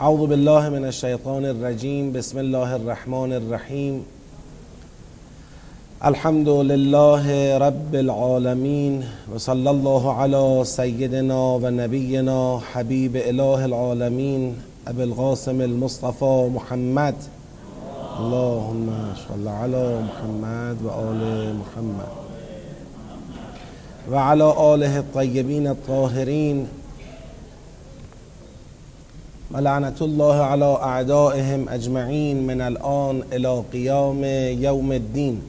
اعوذ بالله من الشیطان الرجیم بسم الله الرحمن الرحیم. الحمد لله رب العالمین و صلی الله علی سیدنا و نبینا حبیب اله العالمین ابو القاسم المصطفى محمد. اللهم صل على محمد و آل محمد. و على آله الطیبین الطاهرین. و لعنت الله على اعدائهم اجمعین من الان الى قیام یوم الدین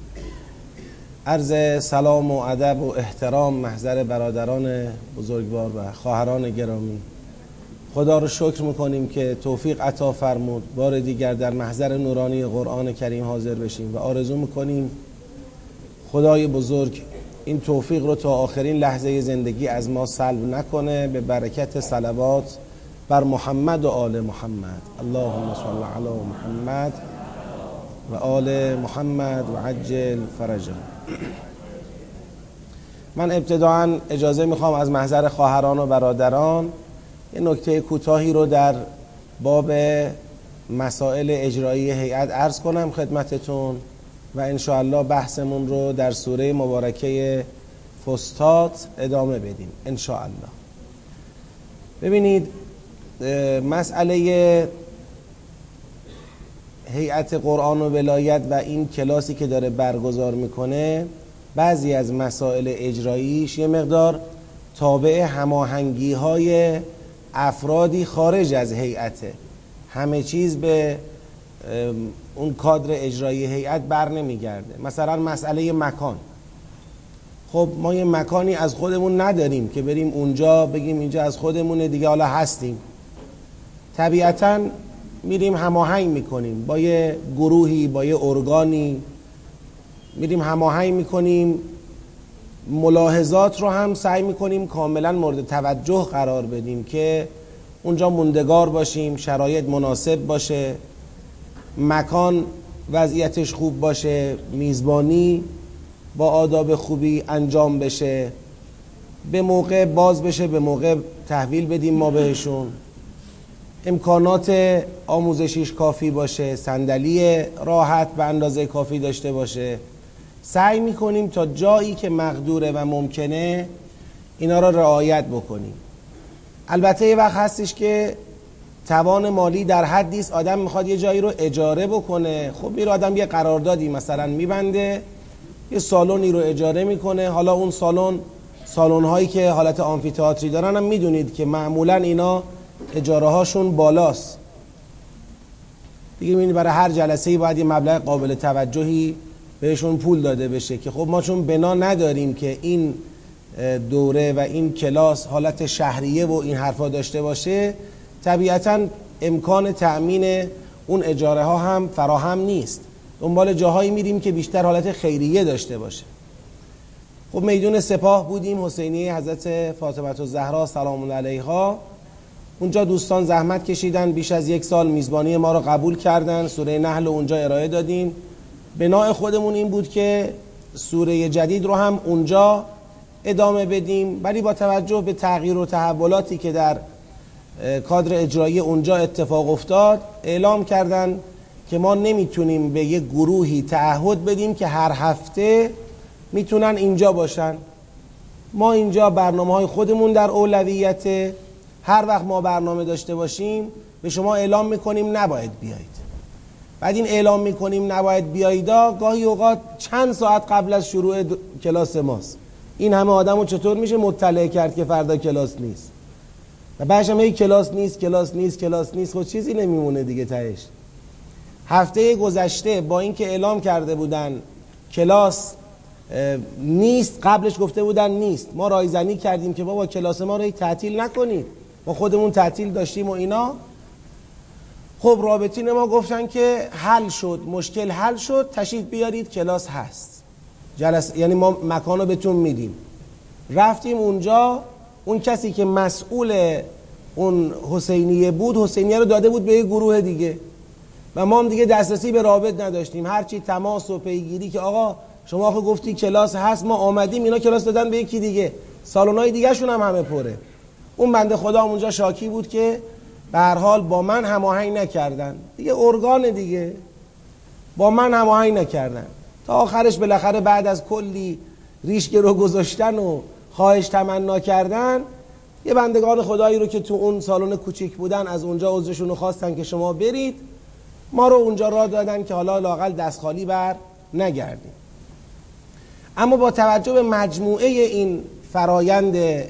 عرض سلام و ادب و احترام محضر برادران بزرگوار و خواهران گرامی. خدا رو شکر می‌کنیم که توفیق عطا فرمود. بار دیگر در محضر نورانی قرآن کریم حاضر بشیم و آرزو می‌کنیم خدای بزرگ این توفیق رو تا آخرین لحظه زندگی از ما سلب نکنه. به برکت صلوات بر محمد و آل محمد. اللهم صل علی محمد و آل محمد و عجل فرجه. من ابتداعا اجازه می‌خوام از محضر خواهران و برادران یه نکته کوتاهی رو در باب مسائل اجرایی هیئت عرض کنم خدمتتون و انشاءالله بحثمون رو در سوره مبارکه فستات ادامه بدیم. انشاءالله. ببینید مسئله هیئت قرآن و ولایت و این کلاسی که داره برگزار می‌کنه بعضی از مسائل اجراییش یه مقدار تابع هماهنگی های افرادی خارج از هیئته. همه چیز به اون کادر اجرایی هیئت بر نمیگرده. مثلا مسئله مکان. خب ما یه مکانی از خودمون نداریم که بریم اونجا بگیم اینجا از خودمونه دیگه حالا هستیم. طبیعتا میریم هماهنگ می‌کنیم. با یه گروهی با یه ارگانی میریم هماهنگ می‌کنیم. ملاحظات رو هم سعی می‌کنیم کاملا مورد توجه قرار بدیم که اونجا موندگار باشیم شرایط مناسب باشه مکان وضعیتش خوب باشه میزبانی با آداب خوبی انجام بشه. به موقع باز بشه به موقع تحویل بدیم ما بهشون. امکانات آموزشیش کافی باشه صندلی راحت به اندازه کافی داشته باشه. سعی می‌کنیم تا جایی که مقدوره و ممکنه اینا را رعایت بکنیم. البته یه وقت هستش که توان مالی در حدی است آدم می‌خواد یه جایی رو اجاره بکنه. خب میره آدم یه قراردادی مثلا میبنده یه سالونی رو اجاره می‌کنه. حالا اون سالن سالن هایی که حالت آمفیتئاتری دارن هم می‌دونید که معمولا اینا اجاره هاشون بالاست. دیگه می‌بینید برای هر جلسه ای باید یه مبلغ قابل توجهی بهشون پول داده بشه که خب ما چون بنا نداریم که این دوره و این کلاس حالت شهریه و این حرفا داشته باشه طبیعتا امکان تأمین اون اجاره ها هم فراهم نیست. دنبال جاهایی میریم که بیشتر حالت خیریه داشته باشه. خب میدون سپاه بودیم حسینی حضرت فاطمه الزهرا سلام علیها. اونجا دوستان زحمت کشیدن بیش از یک سال میزبانی ما رو قبول کردن. سوره نحل اونجا ارائه دادیم. بناء خودمون این بود که سوره جدید رو هم اونجا ادامه بدیم ولی با توجه به تغییر و تحولاتی که در کادر اجرایی اونجا اتفاق افتاد اعلام کردن که ما نمی‌تونیم به یک گروهی تعهد بدیم که هر هفته می‌تونن اینجا باشن. ما اینجا برنامه های خودمون در اولویت هر وقت ما برنامه داشته باشیم به شما اعلام می‌کنیم نباید بیایید. بعد این اعلام می‌کنیم نباید بیاییدا گاهی اوقات چند ساعت قبل از شروع کلاس ماست. این همه آدم رو چطور میشه مطلع کرد که فردا کلاس نیست؟ و بعدش هم کلاس نیست کلاس نیست کلاس نیست خود چیزی نمیمونه دیگه تهش. هفته گذشته با اینکه اعلام کرده بودن کلاس نیست قبلش گفته بودن نیست. ما رایزنی کردیم که بابا کلاس ما رو تعطیل نکنید. ما خودمون تعطیل داشتیم و اینا. خب رابطین ما گفتن که حل شد مشکل حل شد تشریف بیارید کلاس هست. جلس یعنی ما مکان رو بهتون میدیم. رفتیم اونجا اون کسی که مسئول اون حسینیه بود حسینیه رو داده بود به یه گروه دیگه. و ما هم دیگه دسترسی به رابط نداشتیم. هرچی تماس و پیگیری که آقا شما آخه گفتی کلاس هست ما آمدیم اینا کلاس دادن به یکی دیگه. سالن‌های دیگه شون هم همه پره. اون بنده خدا اونجا شاکی بود که به هر حال با من هماهنگ نکردن. دیگه ارگان دیگه. با من هماهنگ نکردن. تا آخرش بالاخره بعد از کلی ریش رو گذاشتن و خواهش تمنا کردن یه بندگان خدایی رو که تو اون سالن کوچیک بودن از اونجا عذرشون رو خواستن که شما برید ما رو اونجا را دادن که حالا لاقل دست خالی بر نگردیم. اما با توجه به مجموعه این فرایند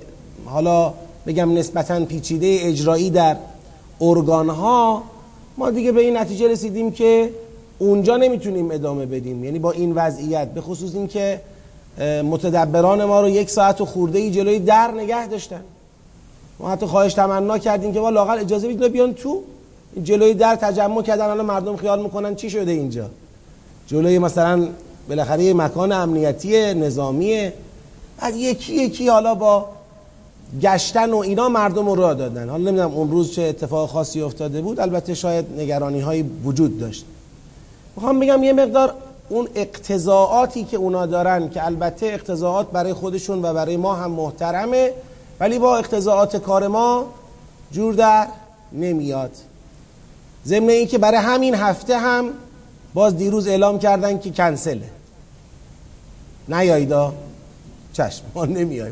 حالا بگم نسبتا پیچیده اجرایی در ارگان ها ما دیگه به این نتیجه رسیدیم که اونجا نمی‌تونیم ادامه بدیم. یعنی با این وضعیت به خصوص اینکه متدبران ما رو یک ساعت و خورده ای جلوی در نگه داشتن. ما حتی خواهش تمنا کردیم که ما لاقل اجازه بدید بیان تو جلوی در تجمع کردن. الان مردم خیال می‌کنن چی شده اینجا؟ جلوی مثلا بالاخره مکان امنیتی نظامیه. بعد یکی یکی حالا با گشتن و اینا مردم رو راه دادن. حالا نمی‌دونم روز چه اتفاق خاصی افتاده بود البته شاید نگرانی های وجود داشت. می‌خوام بگم یه مقدار اون اقتضاعاتی که اونا دارن که البته اقتضاعات برای خودشون و برای ما هم محترمه ولی با اقتضاعات کار ما جور در نمیاد. ضمن این که برای همین هفته هم باز دیروز اعلام کردن که کنسله. نیایدا چشم ما نمیای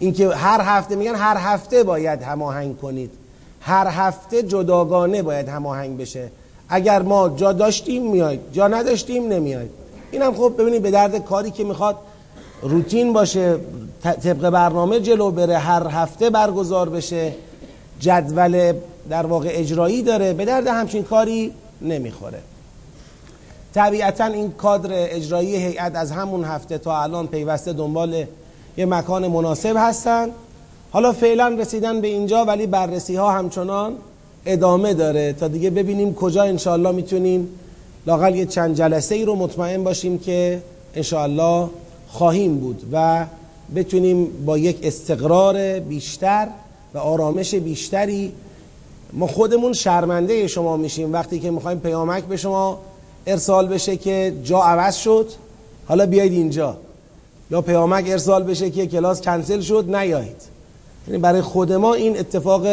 اینکه هر هفته میگن هر هفته باید هماهنگ کنید. هر هفته جداگانه باید هماهنگ بشه. اگر ما جا داشتیم میاید جا نداشتیم نمیاید اینم خب ببینید به درد کاری که می‌خواد روتین باشه طبق برنامه جلو بره هر هفته برگزار بشه. جدول در واقع اجرایی داره به درد همچین کاری نمی‌خوره. طبیعتا این کادر اجرایی هیئت از همون هفته تا الان پیوسته دنبال یه مکان مناسب هستن. حالا فعلا رسیدن به اینجا ولی بررسی ها همچنان ادامه داره. تا دیگه ببینیم کجا انشاءالله می‌تونیم لاقل یه چند جلسه ای رو مطمئن باشیم که انشاءالله خواهیم بود و بتونیم با یک استقرار بیشتر و آرامش بیشتری ما خودمون شرمنده شما میشیم. وقتی که می‌خوایم پیامک به شما ارسال بشه که جا عوض شد حالا بیاید اینجا. یا پیامک ارسال بشه که کلاس کنسل شد نیایید. یعنی برای خود ما این اتفاق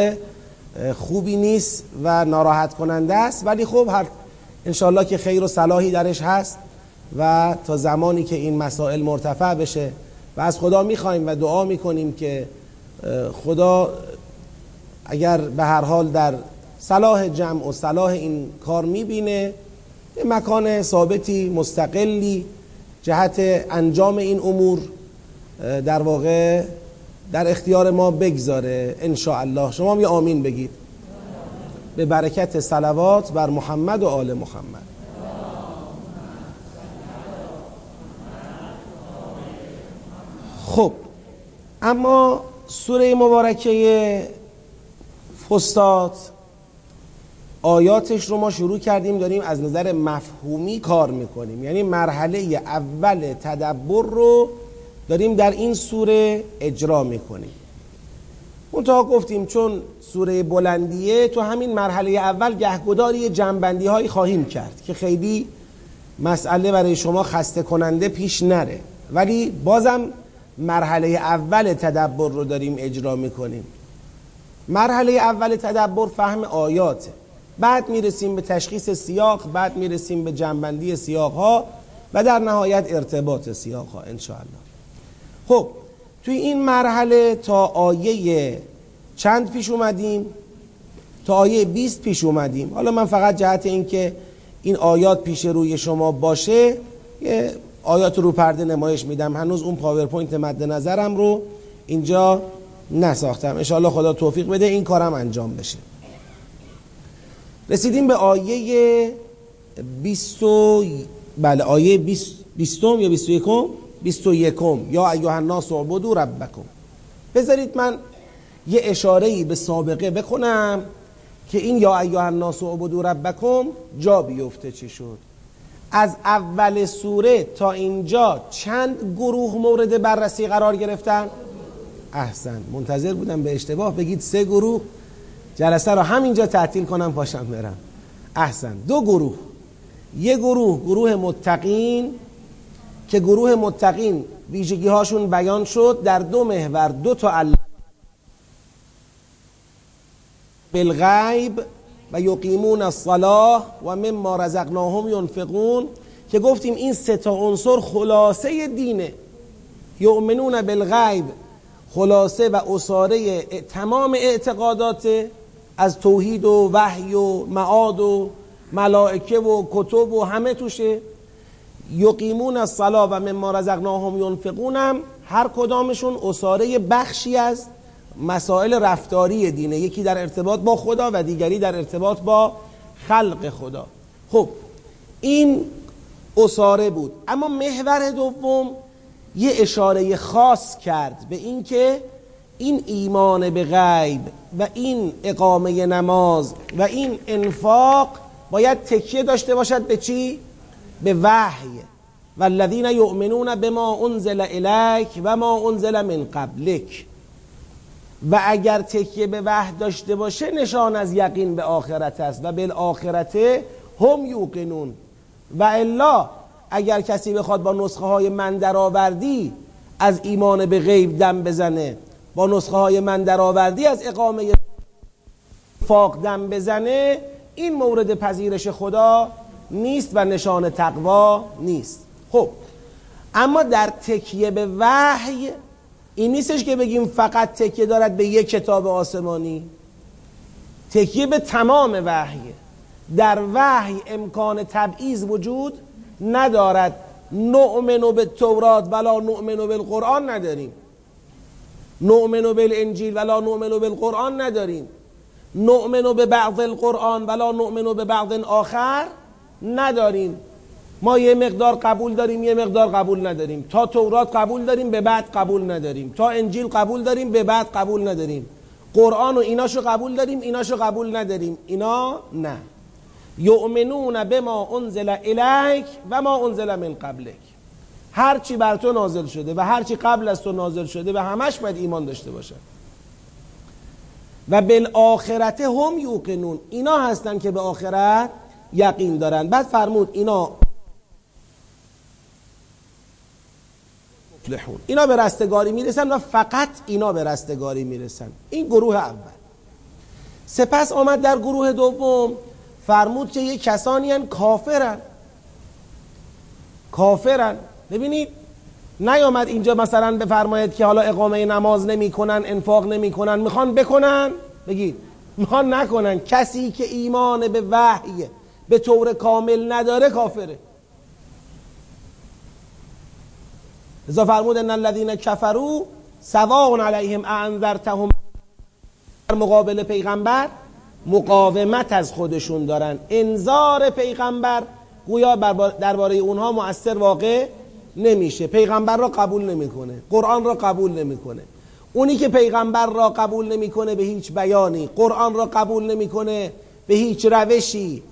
خوبی نیست و ناراحت کننده است. ولی خب هر انشالله که خیر و صلاحی درش هست و تا زمانی که این مسائل مرتفع بشه. و از خدا می‌خوایم و دعا می‌کنیم که خدا اگر به هر حال در صلاح جمع و صلاح این کار می‌بینه مکان ثابتی مستقلی جهت انجام این امور در واقع در اختیار ما بگذاره ان الله شما هم یه آمین بگید. به برکت صلوات بر محمد و آل محمد. خب اما سوره مبارکه فستاد آیاتش رو ما شروع کردیم داریم از نظر مفهومی کار می‌کنیم. یعنی مرحله اول تدبر رو داریم در این سوره اجرا می‌کنیم. منتها گفتیم چون سوره بلندیه تو همین مرحله اول گهگداری جنبندی هایی خواهیم کرد که خیلی مسئله برای شما خسته کننده پیش نره. ولی بازم مرحله اول تدبر رو داریم اجرا می‌کنیم. مرحله اول تدبر فهم آیاته. بعد می‌رسیم به تشخیص سیاق بعد می‌رسیم به جنبندی سیاق ها و در نهایت ارتباط سیاق ها انشاءالله. خب توی این مرحله تا آیه چند پیش اومدیم؟ تا آیه 20 پیش اومدیم. حالا من فقط جهت اینکه این آیات پیش روی شما باشه یه آیات رو پرده نمایش میدم. هنوز اون پاورپوینت مد نظرم رو اینجا نساختم. انشاءالله خدا توفیق بده این کارم انجام بشه. رسیدیم به آیه 20 بله آیه 20 یا 21 21 یا ایها الناس اعبدوا ربکم. بذارید من یه اشاره ای به سابقه بکنم که این یا ایها الناس اعبدوا ربکم جا بیفته چی شد. از اول سوره تا اینجا چند گروه مورد بررسی قرار گرفتن؟ احسن. منتظر بودم به اشتباه بگید سه گروه. جلسه رو همینجا تعطیل کنم پاشم برم. احسن. دو گروه. یه گروه گروه متقین که گروه متقین ویژگی هاشون بیان شد در دو محور دو تا بالغیب و یقیمون الصلاه و مما رزقناهم ینفقون که گفتیم این سه تا عنصر خلاصه دینه. یؤمنون بالغیب خلاصه و اصاره تمام اعتقادات از توحید و وحی و معاد و ملائکه و کتب و همه توشه. یقیمون الصلا و مما رزقناهم ینفقونم. هر کدامشون اصاره بخشی از مسائل رفتاری دینه. یکی در ارتباط با خدا و دیگری در ارتباط با خلق خدا. خب این اصاره بود. اما محور دوم یه اشاره خاص کرد به اینکه این ایمان به غیب و این اقامه نماز و این انفاق باید تکیه داشته باشد به چی؟ به وحی. والذین یؤمنون بما انزل الیک و ما انزل من قبلک. و اگر تکیه به وحی داشته باشه نشان از یقین به آخرت است و بالآخرت هم یوقنون. و الا اگر کسی بخواد با نسخه های من درآوردی از ایمان به غیب دم بزنه. با نسخه های من درآوردی از اقامه فاق دم بزنه این مورد پذیرش خدا نیست و نشان تقوا نیست. خب اما در تکیه به وحی این نیستش که بگیم فقط تکیه دارد به یک کتاب آسمانی. تکیه به تمام وحی. در وحی امکان تبعیض وجود ندارد. نؤمن به تورات ولا نؤمن بالقرآن نداریم. نؤمن بالانجیل ولا نؤمن بالقرآن نداریم. نؤمن به بعض القرآن ولا نؤمن به بعض آخر نداریم. ما یه مقدار قبول داریم یه مقدار قبول نداریم. تا تورات قبول داریم به بعد قبول نداریم. تا انجیل قبول داریم به بعد قبول نداریم. قرآن و ایناشو قبول داریم ایناشو قبول نداریم. اینا نه. یؤمنون بما انزل الیک و ما انزل من قبلک. هر چی بر تو نازل شده و هر چی قبل از تو نازل شده و همش باید ایمان داشته باشن. و بالآخرت هم یوقنون. اینا هستن که به آخرت یقین دارن. بعد فرمود اینا مفلحون. اینا به رستگاری می‌رسن و فقط اینا به رستگاری می‌رسن. این گروه اول. سپس آمد در گروه دوم. فرمود که یه کسانی هن کافرن. کافرن. ببینید نیامد اینجا مثلا بفرماید که حالا اقامه نماز نمی‌کنن انفاق نمی‌کنن می‌خوان بکنن؟ بگید. می‌خوان نکنن. کسی که ایمان به وحی به طور کامل نداره کافره. ازا فرمود ان الذين كفروا سواء علیهم انذرتهم در مقابل پیغمبر مقاومت از خودشون دارن. انذار پیغمبر گویا درباره اونها مؤثر واقع نمیشه. پیغمبر را قبول نمی‌کنه. قرآن را قبول نمی‌کنه. اونی که پیغمبر را قبول نمی‌کنه به هیچ بیانی. قرآن را قبول نمی‌کنه به هیچ روشی.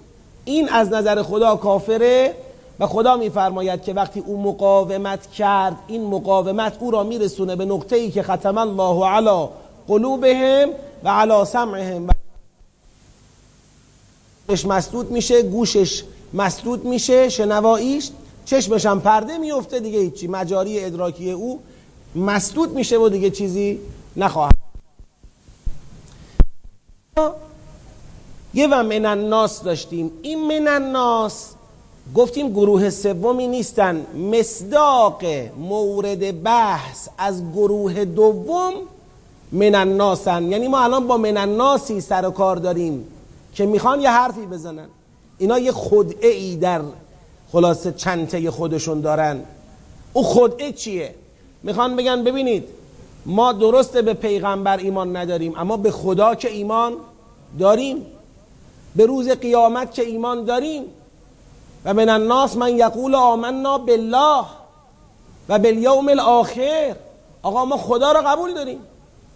این از نظر خدا کافره و خدا میفرماید که وقتی او مقاومت کرد این مقاومت او را میرسونه به نقطه ای که ختم الله علی قلوبهم و علی سمعهم. مسدود میشه گوشش مسدود میشه شنواییش چشمش هم پرده میفته دیگه هیچی. مجاری ادراکی او مسدود میشه و دیگه چیزی نخواهد. یه و من الناس داشتیم. این من الناس گفتیم گروه سومی نیستن. مصداق مورد بحث از گروه دوم من الناسن یعنی ما الان با من الناسی سر و کار داریم که می‌خوان یه حرفی بزنن. اینا یه خدعه ای در خلاصه چنته خودشون دارن. او خدعه چیه؟ می‌خوان بگن ببینید ما درسته به پیغمبر ایمان نداریم اما به خدا که ایمان داریم. به روز قیامت که ایمان داریم. و من الناس من یقول آمنا بالله و بالیوم الاخر. آقا ما خدا را قبول داریم.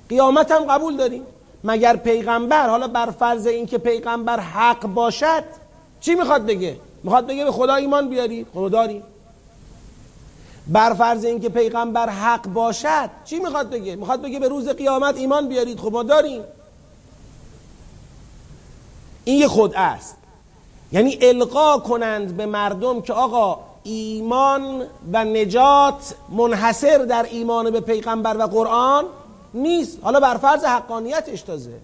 قیامت هم قبول داریم. مگر پیغمبر حالا بر فرض اینکه پیغمبر حق باشد چی می‌خواد بگه؟ می‌خواد بگه به خدا ایمان بیاری؟ خدا داریم بر فرض اینکه پیغمبر حق باشد چی می‌خواد بگه؟ می‌خواد بگه به روز قیامت ایمان بیارید؟ خب ما داریم. این یه خود است. یعنی القا کنند به مردم که آقا ایمان و نجات منحصر در ایمان به پیغمبر و قرآن نیست. حالا بر فرض حقانیتش تازه.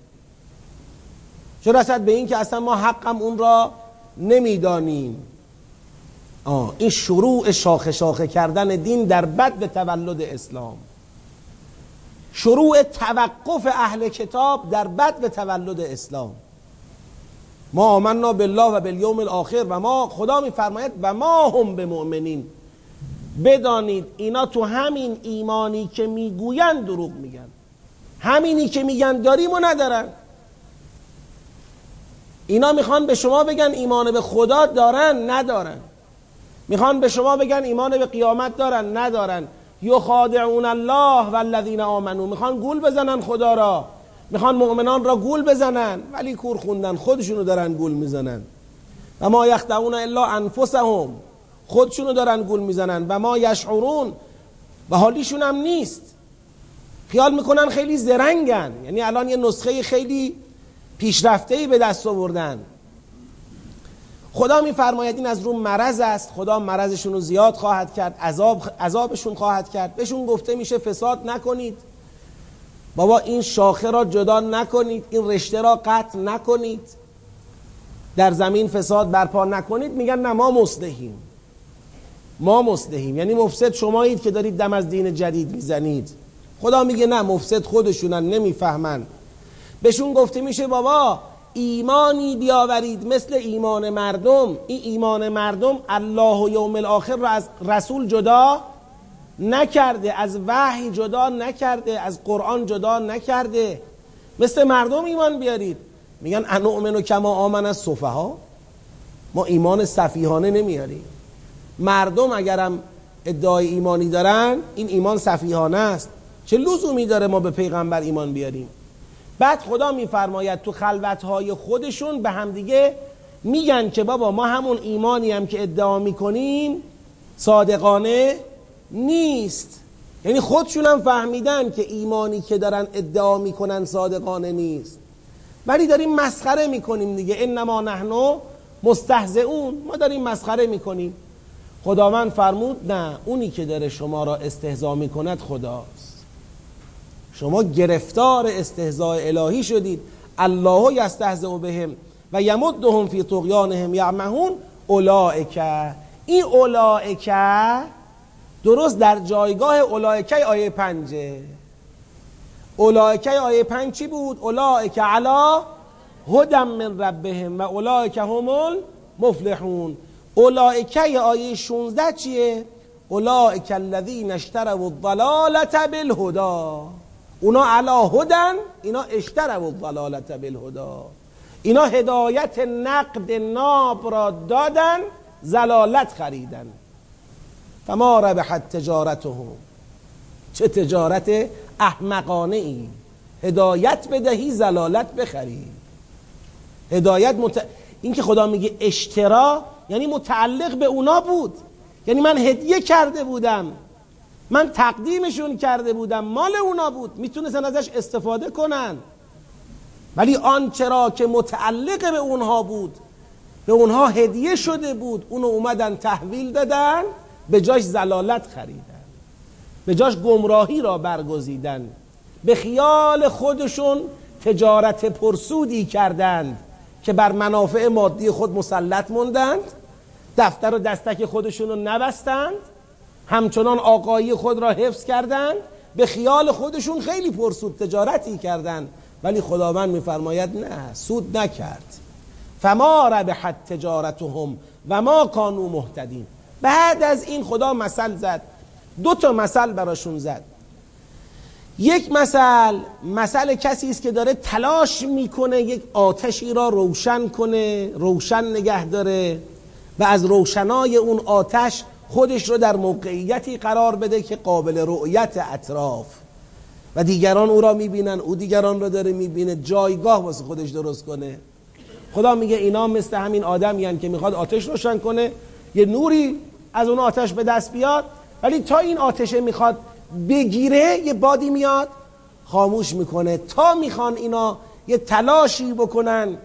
چه رسد به این که اصلا ما حقم اون را نمی‌دانیم. آه این شروع شاخه شاخه کردن دین در بد تولد اسلام. شروع توقف اهل کتاب در بد به تولد اسلام. ما آمنا بالله و بالیوم الاخر و ما خدا میفرماید و ما هم به مؤمنین. بدانید اینا تو همین ایمانی که می‌گوین دروغ میگن. همینی که میگن داریم و ندارن. اینا می‌خوان به شما بگن ایمان به خدا دارن ندارن. می‌خوان به شما بگن ایمان به قیامت دارن ندارن. یخادعون الله و الذین آمنو می‌خوان گول بزنن خدا را. می‌خوان مؤمنان را گول بزنن ولی کور خوندن. خودشونو دارن گول می‌زنن. و ما یخدعون الا انفسهم. خودشونو دارن گول می‌زنن. و ما یشعرون. و حالیشون هم نیست. خیال می‌کنن خیلی زرنگن. یعنی الان یه نسخه خیلی پیشرفته به دست آوردن. خدا میفرماید این از رو مرض است. خدا مرضشون رو زیاد خواهد کرد عذاب عذابشون خواهد کرد. بهشون گفته میشه فساد نکنید. بابا این شاخه را جدا نکنید این رشته را قطع نکنید. در زمین فساد برپا نکنید. میگن نه ما مصلحیم. ما مصلحیم. یعنی مفسد شمایید که دارید دم از دین جدید می‌زنید. خدا میگه نه مفسد خودشونن نمی‌فهمن. بهشون گفته میشه بابا ایمانی بیاورید مثل ایمان مردم. این ایمان مردم الله و یوم الاخر را از رسول جدا نکرده از وحی جدا نکرده از قرآن جدا نکرده. مثل مردم ایمان بیارید. میگن انؤمن و کما آمن از صفه ها ما ایمان صفیحانه نمیاریم. مردم اگرم ادعای ایمانی دارن این ایمان صفیحانه است. چه لزومی داره ما به پیغمبر ایمان بیاریم؟ بعد خدا میفرماید تو خلوتهای خودشون به همدیگه میگن که بابا ما همون ایمانی هم که ادعا می‌کنیم صادقانه نیست. یعنی خودشون هم فهمیدن که ایمانی که دارن ادعا می‌کنن صادقانه نیست. ولی داریم مسخره می‌کنیم دیگه. انما نحنو مستهزئون. ما داریم مسخره می‌کنیم. خداوند فرمود نه اونی که داره شما را استهزا می‌کند خداست شما گرفتار استهزاء الهی شدید. الله یستهزئ بهم و یمدهم فی طغیانهم یعمهون. اولئک این اولئک درست در جایگاه اولائکه آیه پنجه اولائکه آیه پنج چی بود؟ اولائکه علا هدم من ربهم و اولائکه همون مفلحون اولائکه آیه 16 چیه؟ اولائک الذین اشتروا الضلالت بالهدا اونا علا هدن اینا اشتروا الضلالت بالهدا اینا هدایت نقد ناب را دادن زلالت خریدن. فما ربحت تجارتهم. چه تجارت احمقانه ای. هدایت بدهی زلالت بخری. هدایت مت... این که خدا میگه اشترا یعنی متعلق به اونا بود. یعنی من هدیه کرده بودم. من تقدیمشون کرده بودم. مال اونا بود. می‌تونستن ازش استفاده کنن. ولی آنچه را که متعلق به اونها بود به اونها هدیه شده بود اونو اومدن تحویل دادن به جاش زلالت خریدن. به جاش گمراهی را برگزیدن. به خیال خودشون تجارت پرسودی کردند که بر منافع مادی خود مسلط موندند. دفتر و دستک خودشون رو نبستند. همچنان آقایی خود را حفظ کردند به خیال خودشون خیلی پرسود تجارتی کردند. ولی خداوند میفرماید نه سود نکرد. فما ربحت تجارتهم و ما کانو مهتدین. بعد از این خدا مثل زد دو تا مثل براشون زد. یک مثل مثل کسی است که داره تلاش می‌کنه یک آتشی را روشن کنه روشن نگه داره و از روشنای اون آتش خودش رو در موقعیتی قرار بده که قابل رؤیت اطراف. و دیگران او را می‌بینن او دیگران را داره می‌بینه جایگاه واسه خودش درست کنه. خدا میگه اینا مثل همین آدمی که می‌خواد آتش روشن کنه. یه نوری از اون آتش به دست بیاد ولی تا این آتشه می‌خواد بگیره یه بادی میاد خاموش می‌کنه. تا می‌خوان اینا یه تلاشی بکنن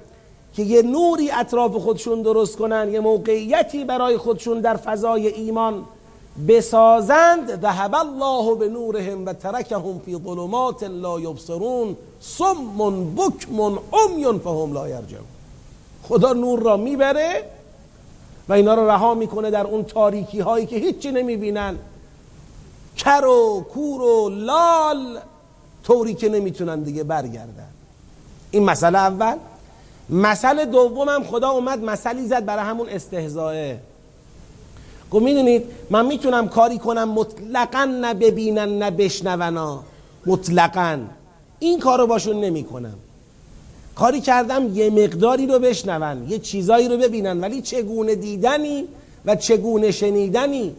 که یه نوری اطراف خودشون درست کنن یه موقعیتی برای خودشون در فضای ایمان بسازند. ذهب الله به نورهم و ترکهم فی ظلمات لا یبصرون. صم بکم عمی فهم لا یرجعون. خدا نور را می‌بره و اینا رو رها می‌کنه در اون تاریکی هایی که هیچی نمی‌بینن. کر و کور و لال طوری که نمی‌تونن دیگه برگردن. این مسئله اول. مسئله دومم خدا اومد مسئله زد برای همون استهزائه گفت می‌دونید من می‌تونم کاری کنم مطلقا نه ببینن نه بشنونا مطلقا. این کارو باشون نمی‌کنم. کاری کردم یه مقداری رو بشنون یه چیزایی رو ببینن ولی چگونه دیدنی و چگونه شنیدنی؟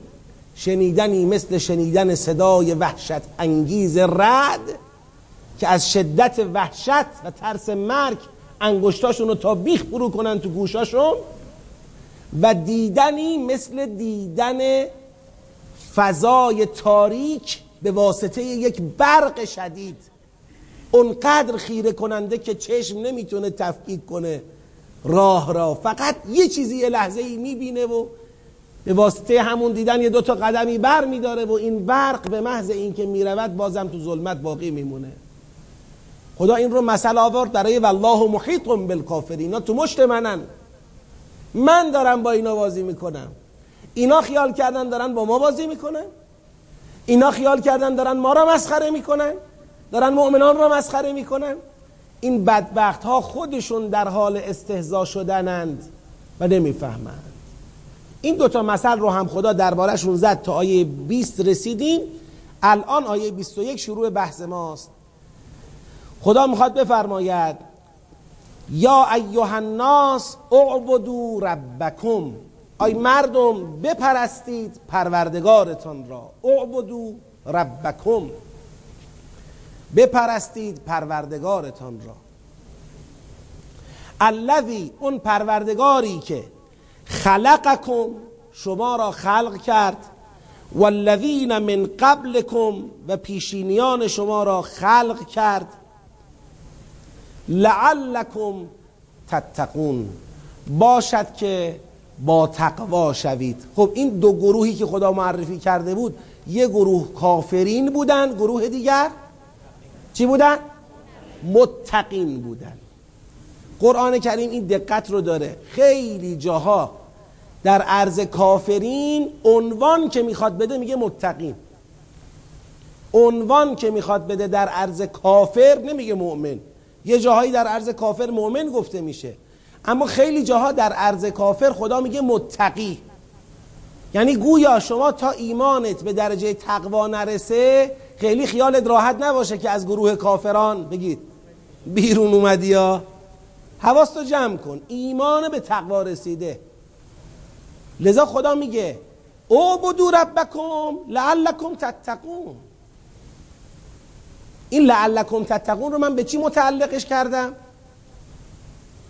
شنیدنی مثل شنیدن صدای وحشت انگیز رد که از شدت وحشت و ترس مرگ انگشتاشون رو تا بیخ برو کنن تو گوشاشون و دیدنی مثل دیدن فضای تاریک به واسطه یک برق شدید. اونقدر خیره کننده که چشم نمی‌تونه تفکیک کنه. راه را. فقط یه چیزی یه لحظه ای می‌بینه و به واسطه همون دیدن یه دوتا قدمی بر میداره و این برق به محض این که می‌رود بازم تو ظلمت باقی میمونه. خدا این رو مثل آورد برای والله محیط بالکافرین. اینا تو مشت منن. من دارم با اینا بازی می‌کنم. اینا خیال کردن دارن با ما بازی می‌کنن. اینا خیال کردن دارن ما را مسخره می‌کنن. دارن مؤمنان را مسخره می‌کنن. این بدبخت ها خودشون در حال استهزا شدنند و نمی‌فهمند. این دوتا مثل رو هم خدا دربارهشون زد تا آیه 20 رسیدیم. الان آیه 21 شروع بحث ماست. خدا می‌خواد بفرماید یا ایها الناس اعبدوا ربکم ای مردم بپرستید پروردگارتان را. اعبدوا ربکم بپرستید پروردگارتان را. الذی اون پروردگاری که خلقکم شما را خلق کرد. والذین من قبلکم و پیشینیان شما را خلق کرد. لعلکم تتقون. باشد که با تقوا شوید. خب این دو گروهی که خدا معرفی کرده بود یه گروه کافرین بودن گروه دیگر چی بودن؟ متقین بودن. قرآن کریم این دقت رو داره. خیلی جاها در عرض کافرین عنوان که می‌خواد بده میگه متقین. عنوان که می‌خواد بده در عرض کافر نمیگه مؤمن. یه جاهایی در عرض کافر مؤمن گفته میشه. اما خیلی جاها در عرض کافر خدا میگه متقی. یعنی گویا شما تا ایمانت به درجه تقوا نرسه خیلی خیالت راحت نباشه که از گروه کافران بگید بیرون اومدی یا؟ حواستو جمع کن. ایمان به تقوا رسیده. لذا خدا میگه او بدو ربکم لعلکم تتقون. این لعلکم تتقون رو من به چی متعلقش کردم؟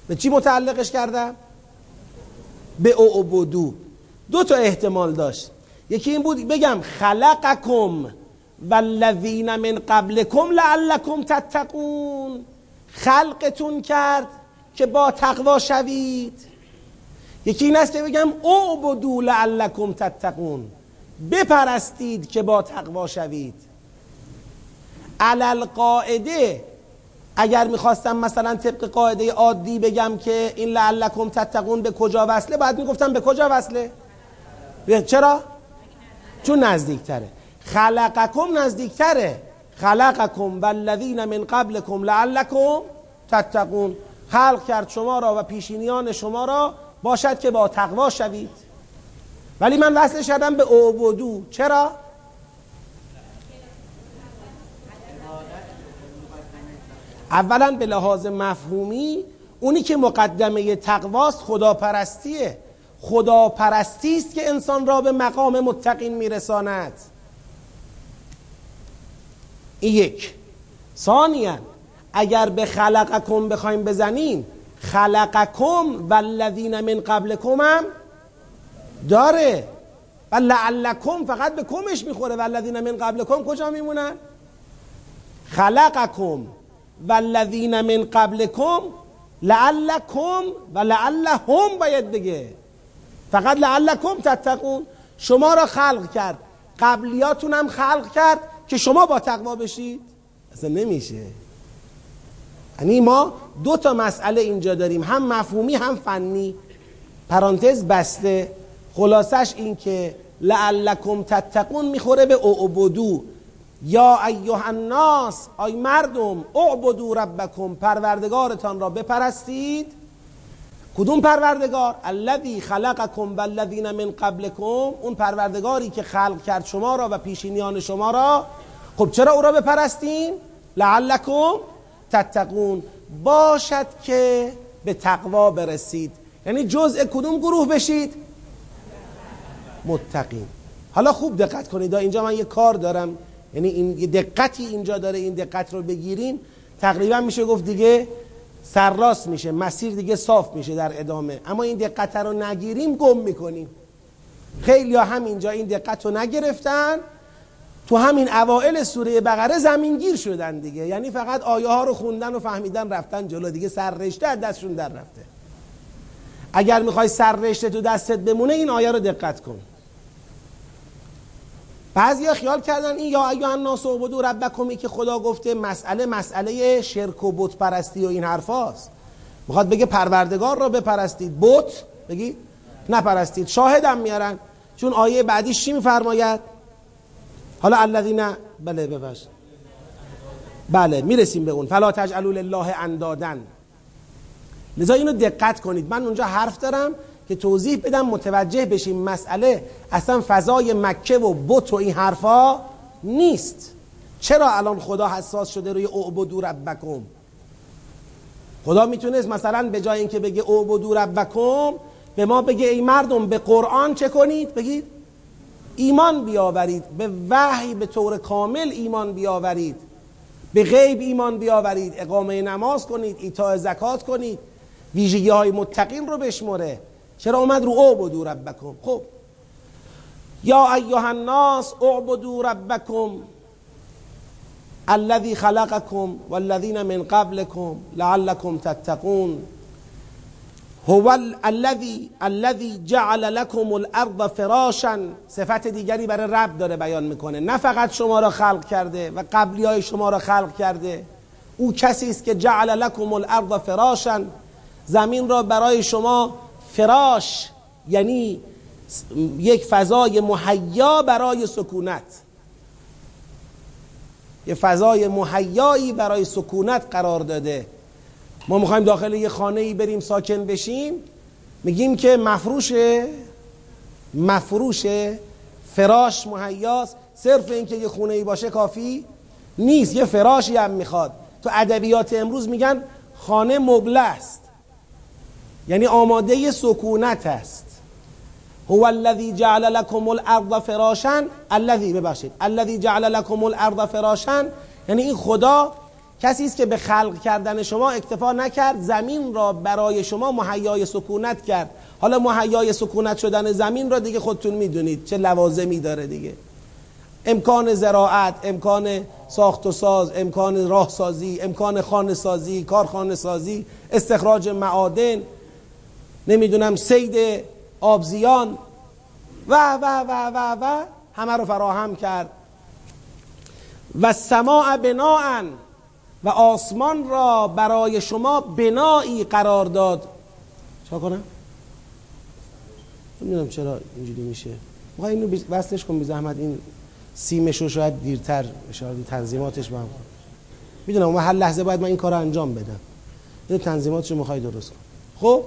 به چی متعلقش کردم؟ به او بدو دو تا احتمال داشت. یکی این بود بگم خلقکم والذین من قبلکم لعلکم تتقون. خلقتون کرد که با تقوا شوید. یکی این است که بگم اعبدوا لعلکم تتقون. بپرستید که با تقوا شوید. علل قاعده اگر می‌خواستم مثلا طبق قاعده عادی بگم که این لعلکم تتقون به کجا وصله باید می‌گفتم به کجا وصله؟ چرا؟ چون نزدیکتره. خلقکم نزدیکتره. خلقکم والذین من قبلکم لعلکم تتقون. خلق کرد شما را و پیشینیان شما را باشد که با تقوا شوید. ولی من وصل شدم به اوبودو چرا؟ اولا به لحاظ مفهومی اونی که مقدمه تقواست خداپرستیه. خداپرستی است که انسان را به مقام متقین میرساند. این یک. ثانیا اگر به خلقکم بخوایم بزنیم خلقکم والذین من قبلکم هم داره. و لعلکم فقط به کمش می‌خوره. والذین من قبلکم کجا میمونن؟ خلقکم. والذین من قبلکم لعلکم و لعلهم باید بگه فقط لعلکم تتقون. شما را خلق کرد. قبلیاتون هم خلق کرد که شما با تقوا بشید. اصلا نمیشه. یعنی ما دو تا مسئله اینجا داریم. هم مفهومی هم فنی. پرانتز بسته. خلاصش این که لعلکم تتقون می‌خوره به اعبدو. یا ایها الناس آی مردم اعبدو ربکم پروردگارتان را بپرستید. کدوم پروردگار؟ الذی خلقکم والذین من قبلکم. اون پروردگاری که خلق کرد شما را و پیشینیان شما را. خب چرا او را بپرستیم؟ لعلکم تتقون. باشد که به تقوا برسید. یعنی جزء کدوم گروه بشید؟ متقین. حالا خوب دقت کنید. اینجا من یه کار دارم. یعنی این دقتی اینجا داره این دقت رو بگیریم تقریبا میشه گفت دیگه سرراست میشه مسیر دیگه صاف میشه در ادامه. اما این دقت رو نگیریم گم می‌کنیم. خیلی ها هم اینجا این دقت رو نگرفتن. تو همین اوائل سوره بقره زمینگیر شدن دیگه. یعنی فقط آیه ها رو خوندن و فهمیدن رفتن جلو. دیگه سر رشته از دستشون در رفته. اگر می‌خوای سر رشته تو دستت بمونه این آیه رو دقت کن. بعضیا خیال کردن این یا ایها الناس اعبدوا ربکم که خدا گفته مسئله مسئله شرک و بت پرستی و این حرفاست می‌خواد بگه پروردگار را بپرستید. بت؟ بگی؟ نپرستید. شاهدم میارن. چون آیه بعدیش چی میفرماید؟ حالا الذین بله ببخش. بله می‌رسیم به اون. فلا تجعلوا لله اندادن. لذا اینو دقت کنید. من اونجا حرف دارم. که توضیح بدم متوجه بشیم مسئله اصلا فضای مکه و بت و این حرفا نیست. چرا الان خدا حساس شده روی اعبدو ربکم؟ خدا می‌تونست مثلا به جای اینکه بگه اعبدو ربکم به ما بگه ای مردم به قرآن چه کنید؟ بگید ایمان بیاورید به وحی به طور کامل ایمان بیاورید به غیب ایمان بیاورید اقامه نماز کنید ایتاء زکات کنید ویژگی های متقین رو بشمره چرا اومد رو اعبدو ربکم؟ خب. یا ایها الناس اعبدو ربکم الذي خلقكم والذين من قبلكم لعلكم تتقون. هو الذي الذي جعل لكم الارض فراشا. صفت دیگری برای رب داره بیان می‌کنه. نه فقط شما را خلق کرده و قبلی های شما را خلق کرده. او کسی است که جعل لكم الارض فراشا. زمین را برای شما فراش یعنی یک فضای محیا برای سکونت. یه فضای محیایی برای سکونت قرار داده. ما می‌خوایم داخل یه خانه ای بریم ساکن بشیم. میگیم که مفروشه مفروشه فراش محیاست صرف اینکه یه خونه ای باشه کافی نیست. یه فراشی هم می‌خواد. تو ادبیات امروز میگن خانه مبله است. یعنی آماده سکونت است. هو الذی جعل لكم الارض فراشا الذی ببخشید الذی جعل لكم الارض فراشا. یعنی این خدا کسی است که به خلق کردن شما اکتفا نکرد زمین را برای شما مهیای سکونت کرد. حالا مهیای سکونت شدن زمین را دیگه خودتون می‌دونید چه لوازمی داره دیگه. امکان زراعت امکان ساخت و ساز امکان راهسازی امکان خانه سازی کارخانه سازی استخراج معادن نمی‌دونم سید آبزیان. و و و و و همه رو فراهم کرد. و سماع بناعن و آسمان را برای شما بنایی قرار داد. چرا کنم؟ نمی‌دونم چرا اینجوری میشه. می‌خوای اینو وصلش کن بی زحمت. این سیمش رو شاید دیرتر شاید تنظیماتش با هم می‌دونم هر لحظه باید من این کار رو انجام بدم. این تنظیماتش رو می‌خوای درست کن خب؟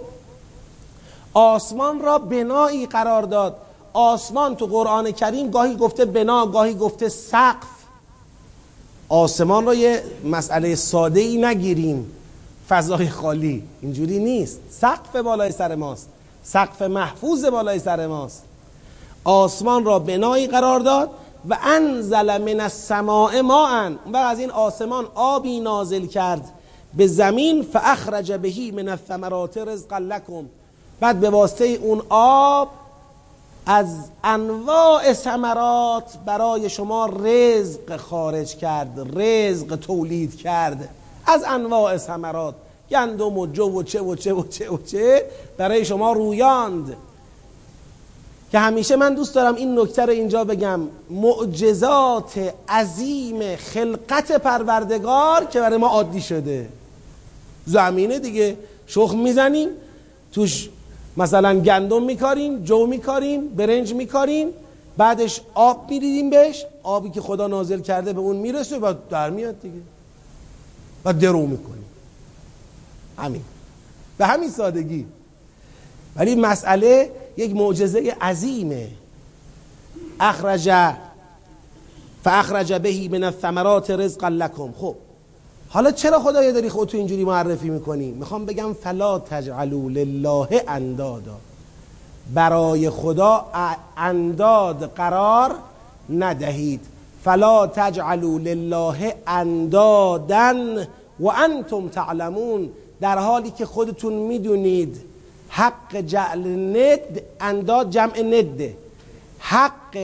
آسمان را بنایی قرار داد. آسمان تو قرآن کریم گاهی گفته بنا گاهی گفته سقف. آسمان را یه مسئله ساده ای نگیریم. فضای خالی. اینجوری نیست. سقف بالای سر ماست. سقف محفوظ بالای سر ماست. آسمان را بنایی قرار داد و انزل من السماء ماء. و از این آسمان آبی نازل کرد. به زمین فاخرج بهی من الثمرات رزقا لكم بعد به واسطه اون آب از انواع ثمرات برای شما رزق خارج کرد رزق تولید کرد. از انواع ثمرات گندم و جو و چه و چه و چه و چه برای شما رویاند. که همیشه من دوست دارم این نکته رو اینجا بگم. معجزات عظیم خلقت پروردگار که برای ما عادی شده. زمینه دیگه. شخم می‌زنیم توش مثلا گندم میکاریم جو میکاریم برنج میکاریم بعدش آب میریدیم بهش آبی که خدا نازل کرده به اون می‌رسه و در میاد دیگه. و درو می‌کنیم. همین. به همین سادگی. ولی مسئله یک معجزه عظیمه. اخرج فاخرج بهی من الثمرات رزقا لکم. خب حالا چرا خدای داری خودتو اینجوری معرفی می‌کنی؟ می‌خوام بگم فلا تجعلوا لله اندادا. برای خدا انداد قرار ندهید. فلا تجعلوا لله اندادن و انتم تعلمون. در حالی که خودتون می‌دونید حق جعل ند انداد جمع نده حق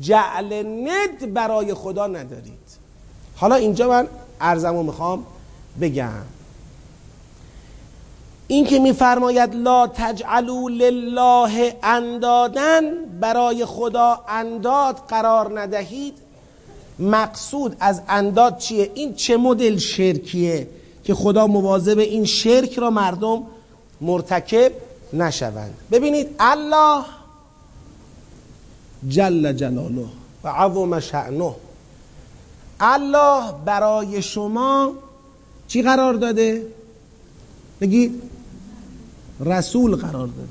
جعل ند برای خدا ندارید. حالا اینجا من ارزمو می‌خوام بگم. این که میفرماید لا تجعلوا لله اندادن برای خدا انداد قرار ندهید مقصود از انداد چیه؟ این چه مدل شرکیه که خدا مواظب این شرک را مردم مرتکب نشوند؟ ببینید الله جل جلاله و عظم شعنه الله برای شما چی قرار داده؟ بگید رسول قرار داده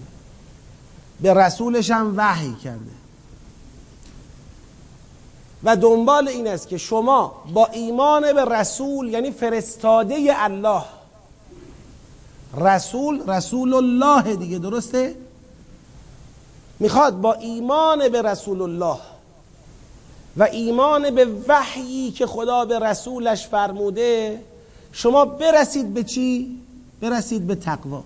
به رسولش هم وحی کرده و دنبال این است که شما با ایمان به رسول یعنی فرستاده الله رسول رسول الله دیگه درسته؟ می‌خواد با ایمان به رسول الله و ایمان به وحیی که خدا به رسولش فرموده شما برسید به چی؟ برسید به تقوا.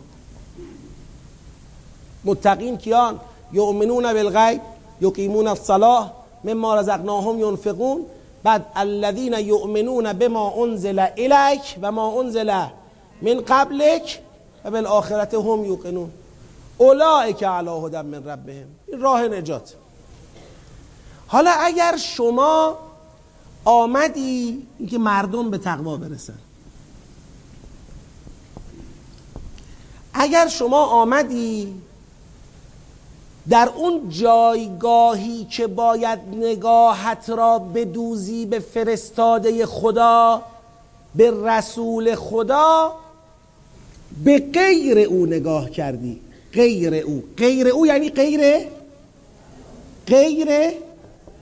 متقین کیان؟ یؤمنون بالغیب یقیمون الصلاه مما رزقناهم ينفقون. بعد الذين یؤمنون بما انزل الیک و ما انزل من قبلک و بالآخرت هم یوقنون. اولئک علی هدى من ربهم. این راه نجات. حالا اگر شما آمدی اینکه مردم به تقوا برسن. اگر شما آمدی در اون جایگاهی که باید نگاهت را بدوزی به فرستاده خدا به رسول خدا به غیر او نگاه کردی. غیر او. غیر او یعنی غیر؟ غیر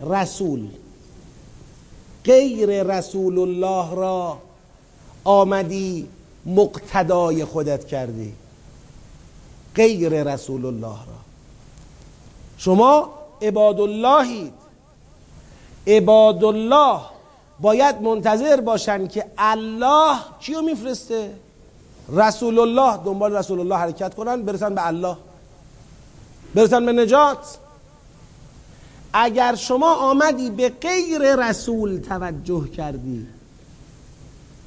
رسول. غیر رسول الله را آمدی مقتدای خودت کردی. غیر رسول الله را. شما عباد اللهید عباد الله باید منتظر باشن که الله کیو میفرسته؟ رسول الله. دنبال رسول الله حرکت کنن برسن به الله. برسن به نجات. اگر شما آمدی به غیر رسول توجه کردی.